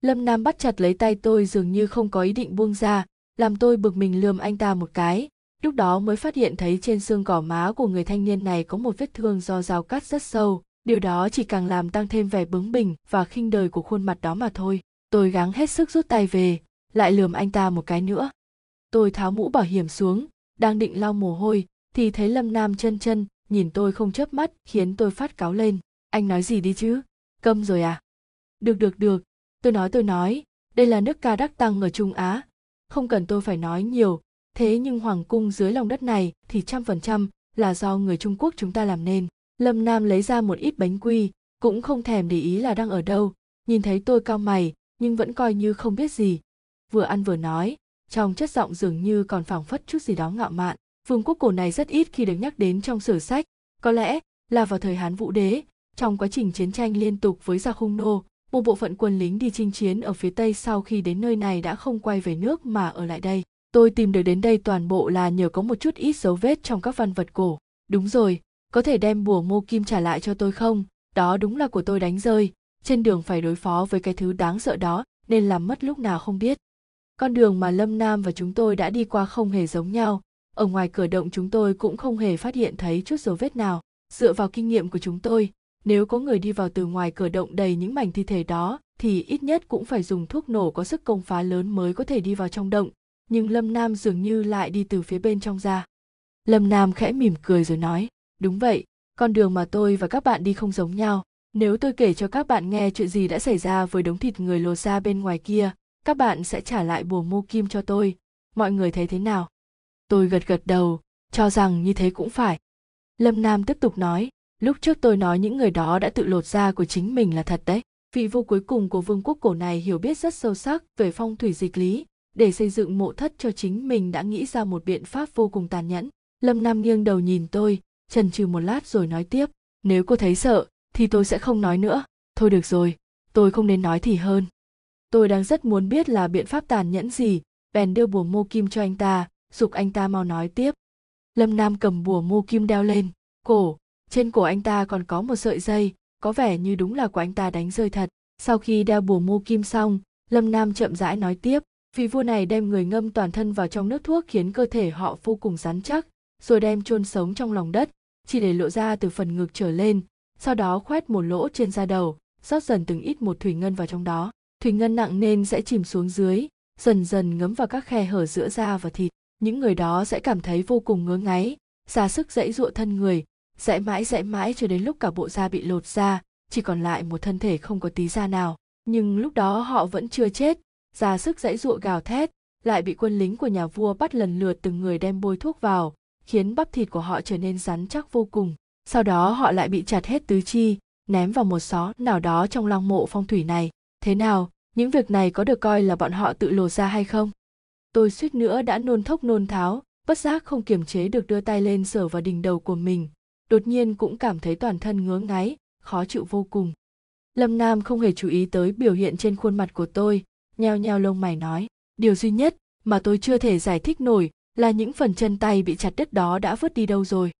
Lâm nam bắt chặt lấy tay tôi dường như không có ý định buông ra làm tôi bực mình lườm anh ta một cái. Lúc đó mới phát hiện thấy trên xương cỏ má của người thanh niên này có một vết thương do dao cắt rất sâu. Điều đó chỉ càng làm tăng thêm vẻ bướng bỉnh và khinh đời của khuôn mặt đó mà thôi. Tôi gắng hết sức rút tay về, lại lườm anh ta một cái nữa. Tôi tháo mũ bảo hiểm xuống, đang định lau mồ hôi, thì thấy lâm nam chân chân, nhìn tôi không chớp mắt, khiến tôi phát cáo lên. Anh nói gì đi chứ? Câm rồi à? Được được được. Tôi nói tôi nói. Đây là nước ca đắc tăng ở trung á không cần tôi phải nói nhiều. Thế nhưng hoàng cung dưới lòng đất này thì trăm phần trăm là do người trung quốc chúng ta làm nên. Lâm nam lấy ra một ít bánh quy, cũng không thèm để ý là đang ở đâu. Nhìn thấy tôi cao mày, nhưng vẫn coi như không biết gì. Vừa ăn vừa nói, trong chất giọng dường như còn phảng phất chút gì đó ngạo mạn. Vương quốc cổ này rất ít khi được nhắc đến trong sử sách. Có lẽ là vào thời hán vũ đế, trong quá trình chiến tranh liên tục với gia khung nô một bộ phận quân lính đi chinh chiến ở phía tây sau khi đến nơi này đã không quay về nước mà ở lại đây. Tôi tìm được đến đây toàn bộ là nhờ có một chút ít dấu vết trong các văn vật cổ. Đúng rồi, có thể đem bùa mô kim trả lại cho tôi không? Đó đúng là của tôi đánh rơi. Trên đường phải đối phó với cái thứ đáng sợ đó, nên làm mất lúc nào không biết. Con đường mà lâm nam và chúng tôi đã đi qua không hề giống nhau. Ở ngoài cửa động chúng tôi cũng không hề phát hiện thấy chút dấu vết nào. Dựa vào kinh nghiệm của chúng tôi nếu có người đi vào từ ngoài cửa động đầy những mảnh thi thể đó, thì ít nhất cũng phải dùng thuốc nổ có sức công phá lớn mới có thể đi vào trong động. Nhưng lâm nam dường như lại đi từ phía bên trong ra. Lâm nam khẽ mỉm cười rồi nói, đúng vậy, con đường mà tôi và các bạn đi không giống nhau. Nếu tôi kể cho các bạn nghe chuyện gì đã xảy ra với đống thịt người lột ra bên ngoài kia, các bạn sẽ trả lại bùa mô kim cho tôi. Mọi người thấy thế nào? Tôi gật gật đầu, cho rằng như thế cũng phải. Lâm nam tiếp tục nói lúc trước tôi nói những người đó đã tự lột da của chính mình là thật đấy. Vị vua cuối cùng của vương quốc cổ này hiểu biết rất sâu sắc về phong thủy dịch lý. Để xây dựng mộ thất cho chính mình đã nghĩ ra một biện pháp vô cùng tàn nhẫn. Lâm nam nghiêng đầu nhìn tôi, chần chừ một lát rồi nói tiếp, nếu cô thấy sợ, thì tôi sẽ không nói nữa. Thôi được rồi, tôi không nên nói thì hơn. Tôi đang rất muốn biết là biện pháp tàn nhẫn gì. Bèn đưa bùa mô kim cho anh ta, dục anh ta mau nói tiếp. Lâm nam cầm bùa mô kim đeo lên. Cổ trên cổ anh ta còn có một sợi dây, có vẻ như đúng là của anh ta đánh rơi thật. Sau khi đeo bùa mô kim xong, lâm nam chậm rãi nói tiếp, vị vua này đem người ngâm toàn thân vào trong nước thuốc khiến cơ thể họ vô cùng rắn chắc, rồi đem chôn sống trong lòng đất, chỉ để lộ ra từ phần ngực trở lên, sau đó khoét một lỗ trên da đầu, rót dần từng ít một thủy ngân vào trong đó. Thủy ngân nặng nên sẽ chìm xuống dưới, dần dần ngấm vào các khe hở giữa da và thịt. Những người đó sẽ cảm thấy vô cùng ngứa ngáy, ra sức dãy dụa thân người dãi mãi dãi mãi cho đến lúc cả bộ da bị lột ra chỉ còn lại một thân thể không có tí da nào. Nhưng lúc đó họ vẫn chưa chết, ra sức dãy dụa gào thét, lại bị quân lính của nhà vua bắt lần lượt từng người đem bôi thuốc vào, khiến bắp thịt của họ trở nên rắn chắc vô cùng. Sau đó họ lại bị chặt hết tứ chi, ném vào một xó nào đó trong lăng mộ phong thủy này. Thế nào, những việc này có được coi là bọn họ tự lột ra hay không? Tôi suýt nữa đã nôn thốc nôn tháo, bất giác không kiềm chế được đưa tay lên sờ vào đỉnh đầu của mình đột nhiên cũng cảm thấy toàn thân ngứa ngáy, khó chịu vô cùng. Lâm nam không hề chú ý tới biểu hiện trên khuôn mặt của tôi, nheo nheo lông mày nói, điều duy nhất mà tôi chưa thể giải thích nổi là những phần chân tay bị chặt đứt đó đã vứt đi đâu rồi.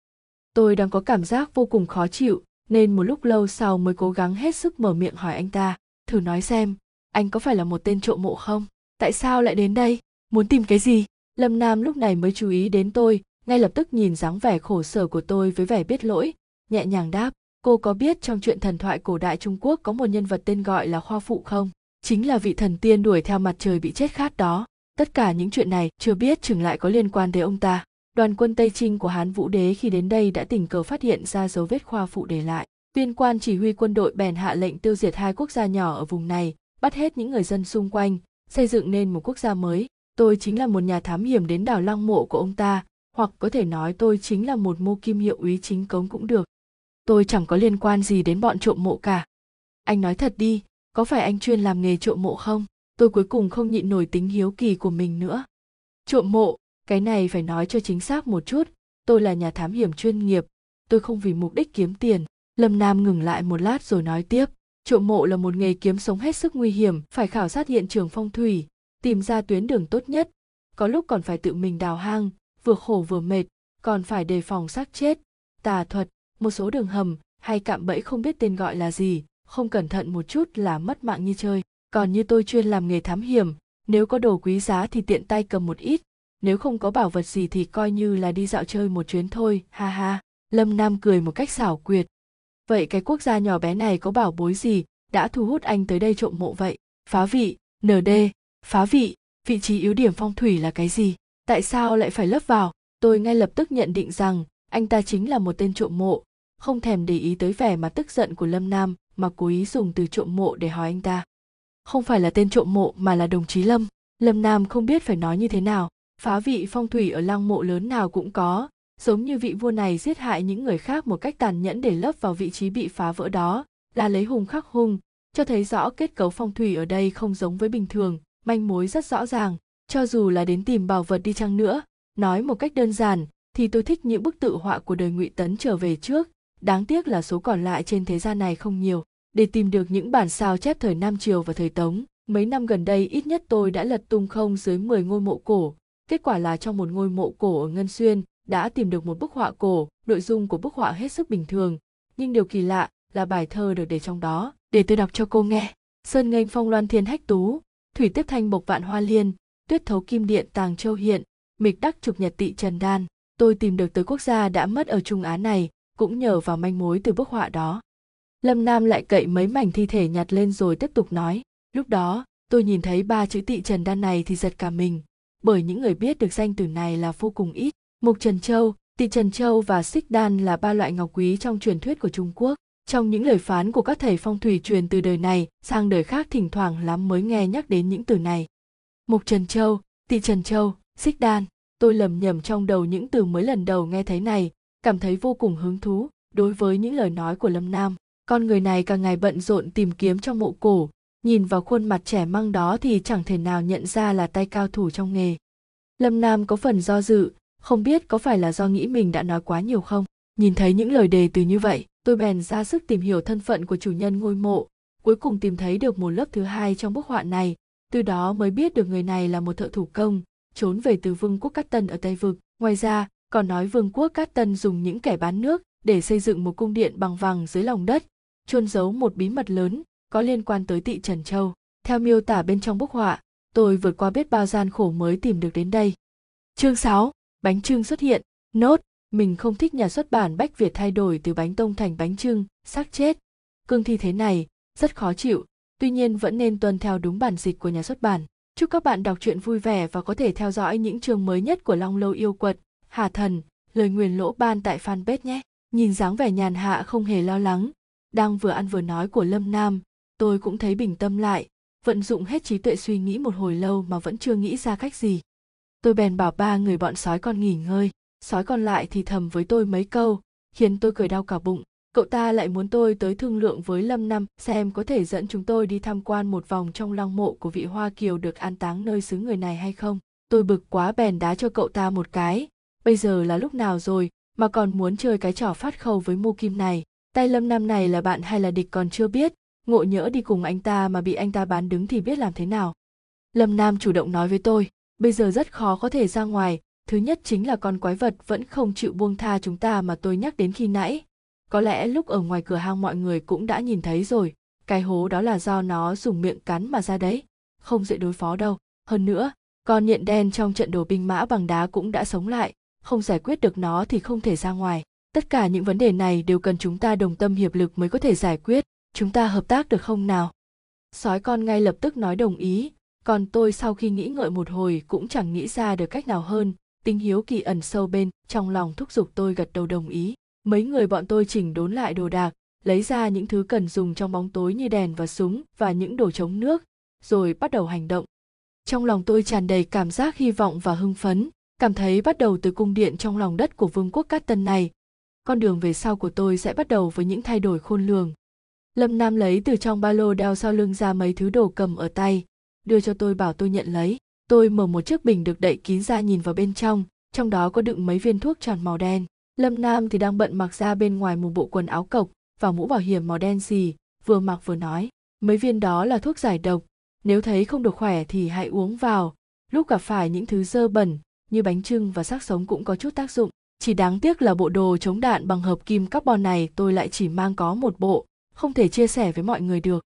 Tôi đang có cảm giác vô cùng khó chịu, nên một lúc lâu sau mới cố gắng hết sức mở miệng hỏi anh ta, thử nói xem, anh có phải là một tên trộm mộ không? Tại sao lại đến đây? Muốn tìm cái gì? Lâm nam lúc này mới chú ý đến tôi ngay lập tức nhìn dáng vẻ khổ sở của tôi với vẻ biết lỗi, nhẹ nhàng đáp, cô có biết trong chuyện thần thoại cổ đại trung quốc có một nhân vật tên gọi là khoa phụ không? Chính là vị thần tiên đuổi theo mặt trời bị chết khát đó. Tất cả những chuyện này chưa biết chừng lại có liên quan đến ông ta. Đoàn quân tây trinh của hán vũ đế khi đến đây đã tình cờ phát hiện ra dấu vết khoa phụ để lại. Viên quan chỉ huy quân đội bèn hạ lệnh tiêu diệt hai quốc gia nhỏ ở vùng này, bắt hết những người dân xung quanh, xây dựng nên một quốc gia mới. Tôi chính là một nhà thám hiểm đến đảo lăng mộ của ông ta hoặc có thể nói tôi chính là một mô kim hiệu úy chính cống cũng được. Tôi chẳng có liên quan gì đến bọn trộm mộ cả. Anh nói thật đi, có phải anh chuyên làm nghề trộm mộ không? Tôi cuối cùng không nhịn nổi tính hiếu kỳ của mình nữa. Trộm mộ, cái này phải nói cho chính xác một chút, tôi là nhà thám hiểm chuyên nghiệp. Tôi không vì mục đích kiếm tiền. Lâm nam ngừng lại một lát rồi nói tiếp, trộm mộ là một nghề kiếm sống hết sức nguy hiểm, phải khảo sát hiện trường phong thủy, tìm ra tuyến đường tốt nhất. Có lúc còn phải tự mình đào hang vừa khổ vừa mệt, còn phải đề phòng xác chết, tà thuật, một số đường hầm hay cạm bẫy không biết tên gọi là gì, không cẩn thận một chút là mất mạng như chơi. Còn như tôi chuyên làm nghề thám hiểm, nếu có đồ quý giá thì tiện tay cầm một ít, nếu không có bảo vật gì thì coi như là đi dạo chơi một chuyến thôi, ha ha. Lâm nam cười một cách xảo quyệt. Vậy cái quốc gia nhỏ bé này có bảo bối gì đã thu hút anh tới đây trộm mộ vậy? Phá vị nd phá vị vị trí yếu điểm phong thủy là cái gì? Tại sao lại phải lấp vào? Tôi ngay lập tức nhận định rằng anh ta chính là một tên trộm mộ. Không thèm để ý tới vẻ mà tức giận của lâm nam mà cố ý dùng từ trộm mộ để hỏi anh ta. Không phải là tên trộm mộ mà là đồng chí lâm. Lâm nam không biết phải nói như thế nào. Phá vị phong thủy ở lăng mộ lớn nào cũng có. Giống như vị vua này giết hại những người khác một cách tàn nhẫn để lấp vào vị trí bị phá vỡ đó, là lấy hùng khắc hung cho thấy rõ kết cấu phong thủy ở đây không giống với bình thường, manh mối rất rõ ràng cho dù là đến tìm bảo vật đi chăng nữa nói một cách đơn giản thì tôi thích những bức tự họa của đời ngụy tấn trở về trước đáng tiếc là số còn lại trên thế gian này không nhiều để tìm được những bản sao chép thời Nam Triều và thời Tống. Mấy năm gần đây ít nhất tôi đã lật tung không dưới 10 ngôi mộ cổ. Kết quả là trong một ngôi mộ cổ ở Ngân Xuyên đã tìm được một bức họa cổ, nội dung của bức họa hết sức bình thường. Nhưng điều kỳ lạ là bài thơ được để trong đó, để tôi đọc cho cô nghe. Sơn nghênh phong loan thiên hách tú, thủy tiếp thanh bộc vạn hoa liên, tuyết thấu kim điện tàng châu hiện, mịch đắc trục nhật tị trần đan. Tôi tìm được tới quốc gia đã mất ở Trung Á này, cũng nhờ vào manh mối từ bức họa đó. Lâm nam lại cậy mấy mảnh thi thể nhặt lên rồi tiếp tục nói. Lúc đó tôi nhìn thấy ba chữ tị trần đan này thì giật cả mình. Bởi những người biết được danh từ này là vô cùng ít. Mục trần châu tị trần châu và xích đan là ba loại ngọc quý trong truyền thuyết của trung quốc. Trong những lời phán của các thầy phong thủy truyền từ đời này sang đời khác thỉnh thoảng lắm mới nghe nhắc đến những từ này mục trần châu, tị trần châu, xích đan. Tôi lầm nhầm trong đầu những từ mới lần đầu nghe thấy này, cảm thấy vô cùng hứng thú đối với những lời nói của lâm nam. Con người này càng ngày bận rộn tìm kiếm trong mộ cổ, nhìn vào khuôn mặt trẻ măng đó thì chẳng thể nào nhận ra là tay cao thủ trong nghề. Lâm nam có phần do dự, không biết có phải là do nghĩ mình đã nói quá nhiều không? Nhìn thấy những lời đề từ như vậy, tôi bèn ra sức tìm hiểu thân phận của chủ nhân ngôi mộ, cuối cùng tìm thấy được một lớp thứ hai trong bức họa này từ đó mới biết được người này là một thợ thủ công trốn về từ vương quốc cát tân ở tây vực ngoài ra còn nói vương quốc cát tân dùng những kẻ bán nước để xây dựng một cung điện bằng vàng dưới lòng đất chôn giấu một bí mật lớn có liên quan tới tị Trần Châu. Theo miêu tả bên trong bức họa, tôi vượt qua biết bao gian khổ mới tìm được đến đây. Chương 6, bánh trưng xuất hiện. Nốt, mình không thích nhà xuất bản Bách Việt thay đổi từ bánh tông thành bánh trưng, xác chết. Cương thi thế này, rất khó chịu, tuy nhiên vẫn nên tuân theo đúng bản dịch của nhà xuất bản. Chúc các bạn đọc truyện vui vẻ và có thể theo dõi những chương mới nhất của Long Lâu Yêu Quật, Hà Thần, lời nguyền lỗ ban tại fanpage nhé. Nhìn dáng vẻ nhàn hạ không hề lo lắng, đang vừa ăn vừa nói của lâm nam tôi cũng thấy bình tâm lại vận dụng hết trí tuệ suy nghĩ một hồi lâu mà vẫn chưa nghĩ ra cách gì tôi bèn bảo ba người bọn sói con nghỉ ngơi sói còn lại thì thầm với tôi mấy câu khiến tôi cười đau cả bụng cậu ta lại muốn tôi tới thương lượng với lâm năm, xem có thể dẫn chúng tôi đi tham quan một vòng trong lăng mộ của vị hoa kiều được an táng nơi xứ người này hay không. Tôi bực quá bèn đá cho cậu ta một cái. Bây giờ là lúc nào rồi mà còn muốn chơi cái trò phát khâu với mô kim này? Tay lâm nam này là bạn hay là địch còn chưa biết? Ngộ nhỡ đi cùng anh ta mà bị anh ta bán đứng thì biết làm thế nào? Lâm nam chủ động nói với tôi, bây giờ rất khó có thể ra ngoài. Thứ nhất chính là con quái vật vẫn không chịu buông tha chúng ta mà tôi nhắc đến khi nãy có lẽ lúc ở ngoài cửa hang mọi người cũng đã nhìn thấy rồi. Cái hố đó là do nó dùng miệng cắn mà ra đấy. Không dễ đối phó đâu. Hơn nữa, con nhện đen trong trận đồ binh mã bằng đá cũng đã sống lại. Không giải quyết được nó thì không thể ra ngoài. Tất cả những vấn đề này đều cần chúng ta đồng tâm hiệp lực mới có thể giải quyết. Chúng ta hợp tác được không nào? Sói con ngay lập tức nói đồng ý. Còn tôi sau khi nghĩ ngợi một hồi cũng chẳng nghĩ ra được cách nào hơn. Tính hiếu kỳ ẩn sâu bên, trong lòng thúc giục tôi gật đầu đồng ý mấy người bọn tôi chỉnh đốn lại đồ đạc, lấy ra những thứ cần dùng trong bóng tối như đèn và súng và những đồ chống nước, rồi bắt đầu hành động. Trong lòng tôi tràn đầy cảm giác hy vọng và hưng phấn, cảm thấy bắt đầu từ cung điện trong lòng đất của vương quốc cát tân này. Con đường về sau của tôi sẽ bắt đầu với những thay đổi khôn lường. Lâm nam lấy từ trong ba lô đeo sau lưng ra mấy thứ đồ cầm ở tay, đưa cho tôi bảo tôi nhận lấy. Tôi mở một chiếc bình được đậy kín ra nhìn vào bên trong trong đó có đựng mấy viên thuốc tròn màu đen lâm nam thì đang bận mặc ra bên ngoài một bộ quần áo cộc và mũ bảo hiểm màu đen xì, vừa mặc vừa nói, mấy viên đó là thuốc giải độc, nếu thấy không được khỏe thì hãy uống vào. Lúc gặp phải những thứ dơ bẩn, như bánh trưng và xác sống cũng có chút tác dụng. Chỉ đáng tiếc là bộ đồ chống đạn bằng hợp kim carbon này tôi lại chỉ mang có một bộ, không thể chia sẻ với mọi người được.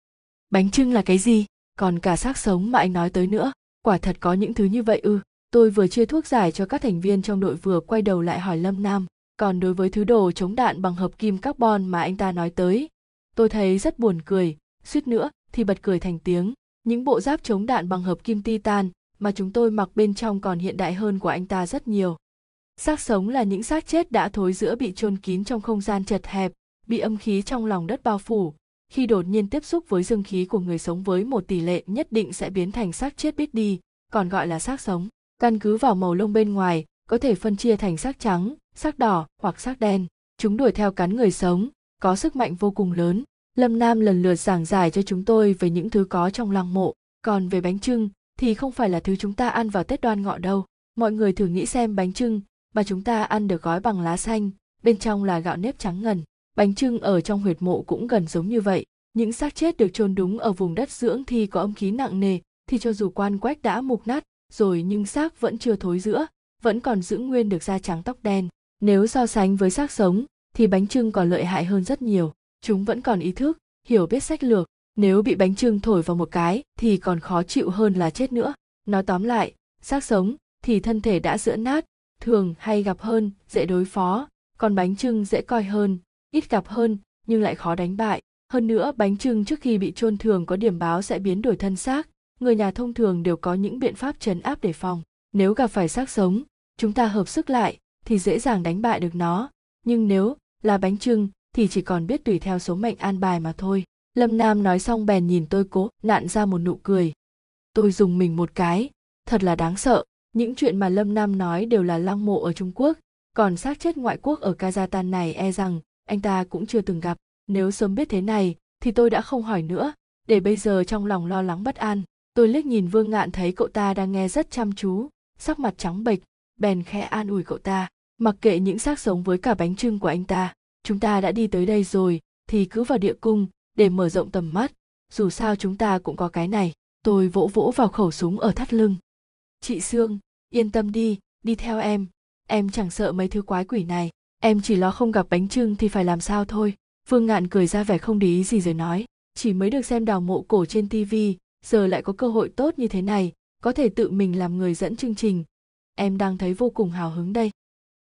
Bánh trưng là cái gì? Còn cả xác sống mà anh nói tới nữa. Quả thật có những thứ như vậy ư. Tôi vừa chia thuốc giải cho các thành viên trong đội vừa quay đầu lại hỏi lâm nam còn đối với thứ đồ chống đạn bằng hợp kim carbon mà anh ta nói tới, tôi thấy rất buồn cười. Suýt nữa thì bật cười thành tiếng. Những bộ giáp chống đạn bằng hợp kim titan mà chúng tôi mặc bên trong còn hiện đại hơn của anh ta rất nhiều. Xác sống là những xác chết đã thối giữa bị chôn kín trong không gian chật hẹp, bị âm khí trong lòng đất bao phủ. Khi đột nhiên tiếp xúc với dương khí của người sống với một tỷ lệ nhất định sẽ biến thành xác chết biết đi, còn gọi là xác sống. Căn cứ vào màu lông bên ngoài, có thể phân chia thành xác trắng sắc đỏ hoặc sắc đen. Chúng đuổi theo cắn người sống, có sức mạnh vô cùng lớn. Lâm nam lần lượt giảng giải cho chúng tôi về những thứ có trong lăng mộ. Còn về bánh trưng thì không phải là thứ chúng ta ăn vào tết đoan ngọ đâu. Mọi người thử nghĩ xem bánh trưng mà chúng ta ăn được gói bằng lá xanh, bên trong là gạo nếp trắng ngần. Bánh trưng ở trong huyệt mộ cũng gần giống như vậy. Những xác chết được chôn đúng ở vùng đất dưỡng thì có âm khí nặng nề, thì cho dù quan quách đã mục nát, rồi nhưng xác vẫn chưa thối giữa, vẫn còn giữ nguyên được da trắng tóc đen nếu so sánh với xác sống, thì bánh trưng còn lợi hại hơn rất nhiều. Chúng vẫn còn ý thức, hiểu biết sách lược. Nếu bị bánh trưng thổi vào một cái, thì còn khó chịu hơn là chết nữa. Nói tóm lại, xác sống, thì thân thể đã giữa nát, thường hay gặp hơn, dễ đối phó. Còn bánh trưng dễ coi hơn, ít gặp hơn, nhưng lại khó đánh bại. Hơn nữa, bánh trưng trước khi bị chôn thường có điểm báo sẽ biến đổi thân xác. Người nhà thông thường đều có những biện pháp trấn áp đề phòng. Nếu gặp phải xác sống, chúng ta hợp sức lại thì dễ dàng đánh bại được nó. Nhưng nếu là bánh trưng thì chỉ còn biết tùy theo số mệnh an bài mà thôi. Lâm nam nói xong bèn nhìn tôi cố nặn ra một nụ cười. Tôi dùng mình một cái. Thật là đáng sợ. Những chuyện mà lâm nam nói đều là lăng mộ ở trung quốc. Còn xác chết ngoại quốc ở kazakhstan này e rằng, anh ta cũng chưa từng gặp. Nếu sớm biết thế này, thì tôi đã không hỏi nữa. Để bây giờ trong lòng lo lắng bất an, tôi liếc nhìn vương ngạn thấy cậu ta đang nghe rất chăm chú, sắc mặt trắng bệch bèn khẽ an ủi cậu ta, mặc kệ những xác sống với cả bánh trưng của anh ta, chúng ta đã đi tới đây rồi, thì cứ vào địa cung, để mở rộng tầm mắt. Dù sao chúng ta cũng có cái này, tôi vỗ vỗ vào khẩu súng ở thắt lưng. Chị sương, yên tâm đi đi theo em. Em chẳng sợ mấy thứ quái quỷ này, em chỉ lo không gặp bánh trưng thì phải làm sao thôi. Phương ngạn cười ra vẻ không để ý gì rồi nói, chỉ mới được xem đào mộ cổ trên tivi giờ lại có cơ hội tốt như thế này, có thể tự mình làm người dẫn chương trình em đang thấy vô cùng hào hứng đây.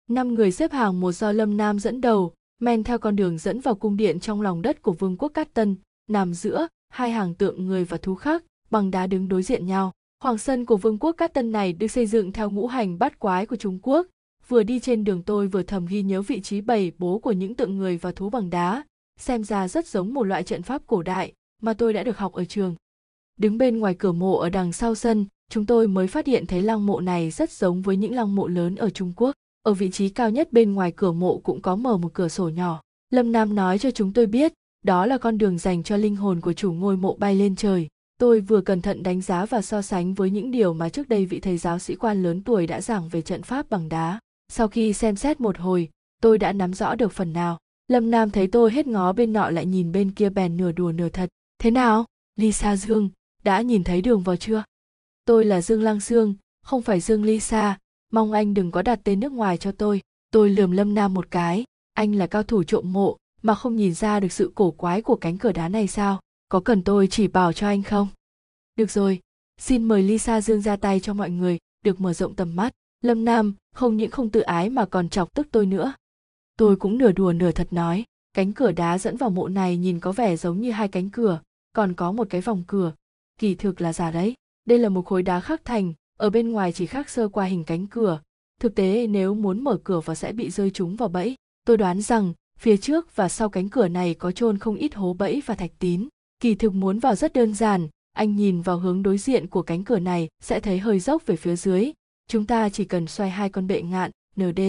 Năm người xếp hàng, một do lâm nam dẫn đầu, men theo con đường dẫn vào cung điện trong lòng đất của vương quốc cát tân, nằm giữa hai hàng tượng người và thú khác, bằng đá đứng đối diện nhau. Hoàng sân của vương quốc cát tân này được xây dựng theo ngũ hành bát quái của trung quốc. Vừa đi trên đường tôi vừa thầm ghi nhớ vị trí bày bố của những tượng người và thú bằng đá, xem ra rất giống một loại trận pháp cổ đại mà tôi đã được học ở trường. Đứng bên ngoài cửa mộ ở đằng sau sân chúng tôi mới phát hiện thấy lăng mộ này rất giống với những lăng mộ lớn ở trung quốc. Ở vị trí cao nhất bên ngoài cửa mộ cũng có mở một cửa sổ nhỏ. Lâm nam nói cho chúng tôi biết, đó là con đường dành cho linh hồn của chủ ngôi mộ bay lên trời. Tôi vừa cẩn thận đánh giá và so sánh với những điều mà trước đây vị thầy giáo sĩ quan lớn tuổi đã giảng về trận pháp bằng đá. Sau khi xem xét một hồi, tôi đã nắm rõ được phần nào. Lâm nam thấy tôi hết ngó bên nọ lại nhìn bên kia bèn nửa đùa nửa thật. Thế nào? Lisa dương, đã nhìn thấy đường vào chưa? Tôi là dương lăng sương, không phải dương lisa mong anh đừng có đặt tên nước ngoài cho tôi. Tôi lườm lâm nam một cái. Anh là cao thủ trộm mộ, mà không nhìn ra được sự cổ quái của cánh cửa đá này sao? Có cần tôi chỉ bảo cho anh không? Được rồi, xin mời lisa dương ra tay cho mọi người, được mở rộng tầm mắt. Lâm nam, không những không tự ái mà còn chọc tức tôi nữa. Tôi cũng nửa đùa nửa thật nói, cánh cửa đá dẫn vào mộ này nhìn có vẻ giống như hai cánh cửa, còn có một cái vòng cửa. Kỳ thực là giả đấy đây là một khối đá khắc thành, ở bên ngoài chỉ khắc sơ qua hình cánh cửa. Thực tế, nếu muốn mở cửa vào sẽ bị rơi trúng vào bẫy, tôi đoán rằng, phía trước và sau cánh cửa này có chôn không ít hố bẫy và thạch tín. Kỳ thực muốn vào rất đơn giản, anh nhìn vào hướng đối diện của cánh cửa này sẽ thấy hơi dốc về phía dưới. Chúng ta chỉ cần xoay hai con bệ ngạn nd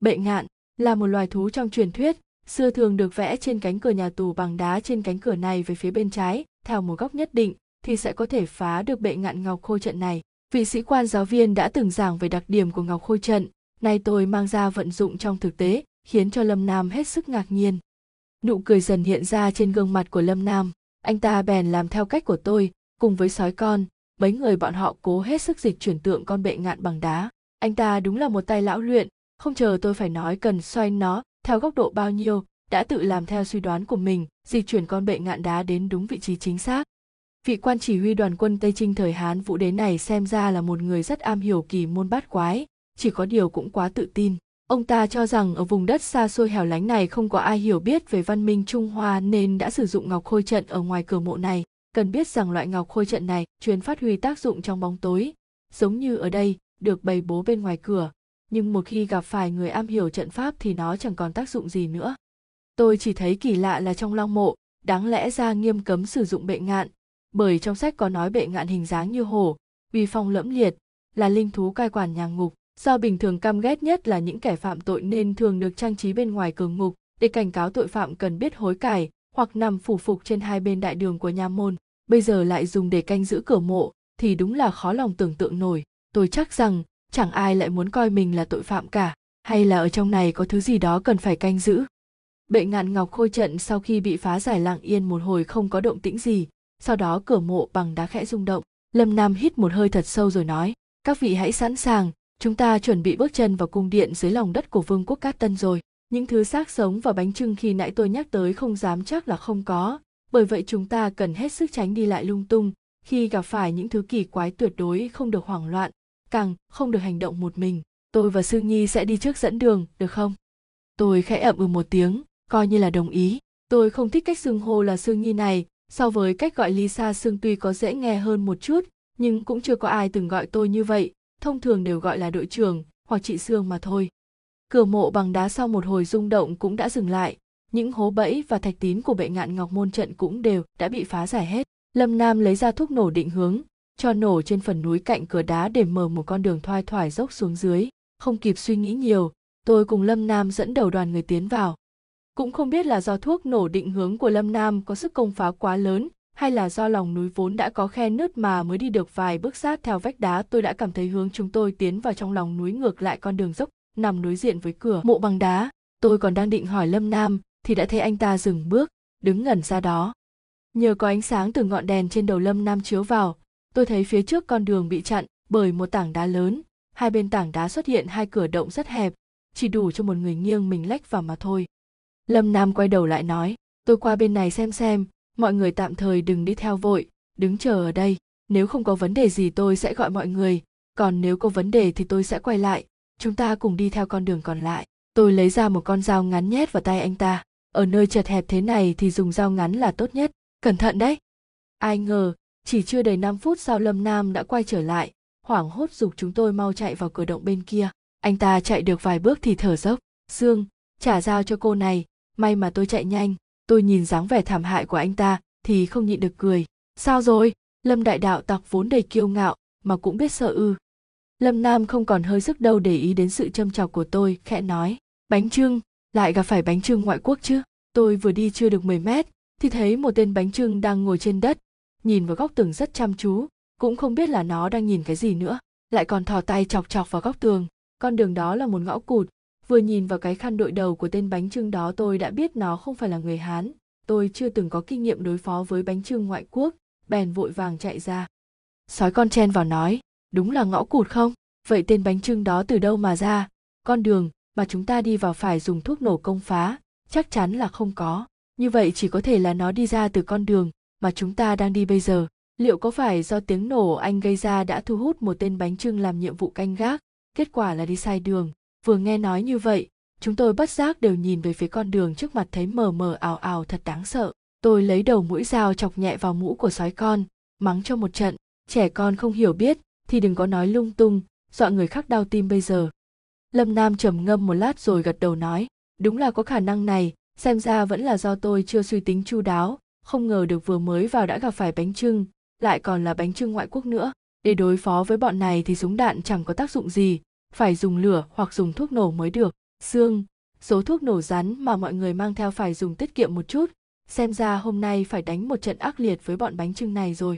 bệ ngạn là một loài thú trong truyền thuyết, xưa thường được vẽ trên cánh cửa nhà tù bằng đá trên cánh cửa này về phía bên trái, theo một góc nhất định thì sẽ có thể phá được bệ ngạn ngọc khôi trận này. Vị sĩ quan giáo viên đã từng giảng về đặc điểm của ngọc khôi trận. Nay tôi mang ra vận dụng trong thực tế, khiến cho lâm nam hết sức ngạc nhiên. Nụ cười dần hiện ra trên gương mặt của lâm nam. Anh ta bèn làm theo cách của tôi, cùng với sói con. Mấy người bọn họ cố hết sức dịch chuyển tượng con bệ ngạn bằng đá. Anh ta đúng là một tay lão luyện. Không chờ tôi phải nói cần xoay nó, theo góc độ bao nhiêu, đã tự làm theo suy đoán của mình dịch chuyển con bệ ngạn đá đến đúng vị trí chính xác vị quan chỉ huy đoàn quân tây trinh thời hán vũ đế này xem ra là một người rất am hiểu kỳ môn bát quái, chỉ có điều cũng quá tự tin. Ông ta cho rằng ở vùng đất xa xôi hẻo lánh này không có ai hiểu biết về văn minh trung hoa nên đã sử dụng ngọc khôi trận ở ngoài cửa mộ này, cần biết rằng loại ngọc khôi trận này chuyên phát huy tác dụng trong bóng tối, giống như ở đây, được bày bố bên ngoài cửa, nhưng một khi gặp phải người am hiểu trận pháp thì nó chẳng còn tác dụng gì nữa. Tôi chỉ thấy kỳ lạ là trong long mộ, đáng lẽ ra nghiêm cấm sử dụng bệ ngạn bởi trong sách có nói bệ ngạn hình dáng như hổ uy phong lẫm liệt, là linh thú cai quản nhà ngục. Do bình thường căm ghét nhất là những kẻ phạm tội nên thường được trang trí bên ngoài cửa ngục để cảnh cáo tội phạm cần biết hối cải hoặc nằm phủ phục trên hai bên đại đường của nhà môn. Bây giờ lại dùng để canh giữ cửa mộ thì đúng là khó lòng tưởng tượng nổi. Tôi chắc rằng chẳng ai lại muốn coi mình là tội phạm cả. Hay là ở trong này có thứ gì đó cần phải canh giữ? Bệ ngạn ngọc khôi trận sau khi bị phá giải lặng yên một hồi không có động tĩnh gì sau đó cửa mộ bằng đá khẽ rung động. Lâm nam hít một hơi thật sâu rồi nói, các vị hãy sẵn sàng, chúng ta chuẩn bị bước chân vào cung điện dưới lòng đất của vương quốc cát tân rồi. Những thứ xác sống và bánh trưng khi nãy tôi nhắc tới không dám chắc là không có. Bởi vậy chúng ta cần hết sức tránh đi lại lung tung. Khi gặp phải những thứ kỳ quái tuyệt đối không được hoảng loạn, càng không được hành động một mình, tôi và sư nhi sẽ đi trước dẫn đường, được không? Tôi khẽ ậm ừ một tiếng, coi như là đồng ý. Tôi không thích cách xưng hô là sương nhi này so với cách gọi lisa sương tuy có dễ nghe hơn một chút, nhưng cũng chưa có ai từng gọi tôi như vậy, thông thường đều gọi là đội trưởng hoặc chị sương mà thôi. Cửa mộ bằng đá sau một hồi rung động cũng đã dừng lại, những hố bẫy và thạch tín của bệ ngạn ngọc môn trận cũng đều đã bị phá giải hết. Lâm nam lấy ra thuốc nổ định hướng, cho nổ trên phần núi cạnh cửa đá để mở một con đường thoai thoải dốc xuống dưới. Không kịp suy nghĩ nhiều, tôi cùng lâm nam dẫn đầu đoàn người tiến vào cũng không biết là do thuốc nổ định hướng của lâm nam có sức công phá quá lớn, hay là do lòng núi vốn đã có khe nứt mà mới đi được vài bước sát theo vách đá, tôi đã cảm thấy hướng chúng tôi tiến vào trong lòng núi ngược lại con đường dốc nằm đối diện với cửa mộ bằng đá. Tôi còn đang định hỏi lâm nam thì đã thấy anh ta dừng bước, đứng ngẩn ra đó. Nhờ có ánh sáng từ ngọn đèn trên đầu lâm nam chiếu vào, tôi thấy phía trước con đường bị chặn bởi một tảng đá lớn. Hai bên tảng đá xuất hiện hai cửa động rất hẹp, chỉ đủ cho một người nghiêng mình lách vào mà thôi lâm nam quay đầu lại nói, tôi qua bên này xem xem, mọi người tạm thời đừng đi theo vội, đứng chờ ở đây. Nếu không có vấn đề gì tôi sẽ gọi mọi người, còn nếu có vấn đề thì tôi sẽ quay lại. Chúng ta cùng đi theo con đường còn lại. Tôi lấy ra một con dao ngắn nhét vào tay anh ta. Ở nơi chật hẹp thế này thì dùng dao ngắn là tốt nhất. Cẩn thận đấy. Ai ngờ, chỉ chưa đầy 5 phút sau lâm nam đã quay trở lại, hoảng hốt dục chúng tôi mau chạy vào cửa động bên kia. Anh ta chạy được vài bước thì thở dốc. Dương trả dao cho cô này may mà tôi chạy nhanh, tôi nhìn dáng vẻ thảm hại của anh ta thì không nhịn được cười. Sao rồi? Lâm đại đạo tặc vốn đầy kiêu ngạo mà cũng biết sợ ư. Lâm nam không còn hơi sức đâu để ý đến sự châm chọc của tôi, khẽ nói. Bánh trưng, lại gặp phải bánh trưng ngoại quốc chứ? Tôi vừa đi chưa được 10 mét, thì thấy một tên bánh trưng đang ngồi trên đất, nhìn vào góc tường rất chăm chú, cũng không biết là nó đang nhìn cái gì nữa, lại còn thò tay chọc chọc vào góc tường. Con đường đó là một ngõ cụt vừa nhìn vào cái khăn đội đầu của tên bánh trưng đó, tôi đã biết nó không phải là người hán. Tôi chưa từng có kinh nghiệm đối phó với bánh trưng ngoại quốc. Bèn vội vàng chạy ra. Sói con chen vào nói, đúng là ngõ cụt không? Vậy tên bánh trưng đó từ đâu mà ra? Con đường mà chúng ta đi vào phải dùng thuốc nổ công phá, chắc chắn là không có. Như vậy chỉ có thể là nó đi ra từ con đường mà chúng ta đang đi bây giờ. Liệu có phải do tiếng nổ anh gây ra đã thu hút một tên bánh trưng làm nhiệm vụ canh gác? Kết quả là đi sai đường vừa nghe nói như vậy, chúng tôi bất giác đều nhìn về phía con đường trước mặt thấy mờ mờ ảo ảo thật đáng sợ. Tôi lấy đầu mũi dao chọc nhẹ vào mũ của sói con, mắng cho một trận, trẻ con không hiểu biết, thì đừng có nói lung tung, dọa người khác đau tim bây giờ. Lâm nam trầm ngâm một lát rồi gật đầu nói, đúng là có khả năng này, xem ra vẫn là do tôi chưa suy tính chu đáo, không ngờ được vừa mới vào đã gặp phải bánh trưng lại còn là bánh trưng ngoại quốc nữa. Để đối phó với bọn này thì súng đạn chẳng có tác dụng gì phải dùng lửa hoặc dùng thuốc nổ mới được. Xương. Số thuốc nổ rắn mà mọi người mang theo phải dùng tiết kiệm một chút. Xem ra hôm nay phải đánh một trận ác liệt với bọn bánh trưng này rồi.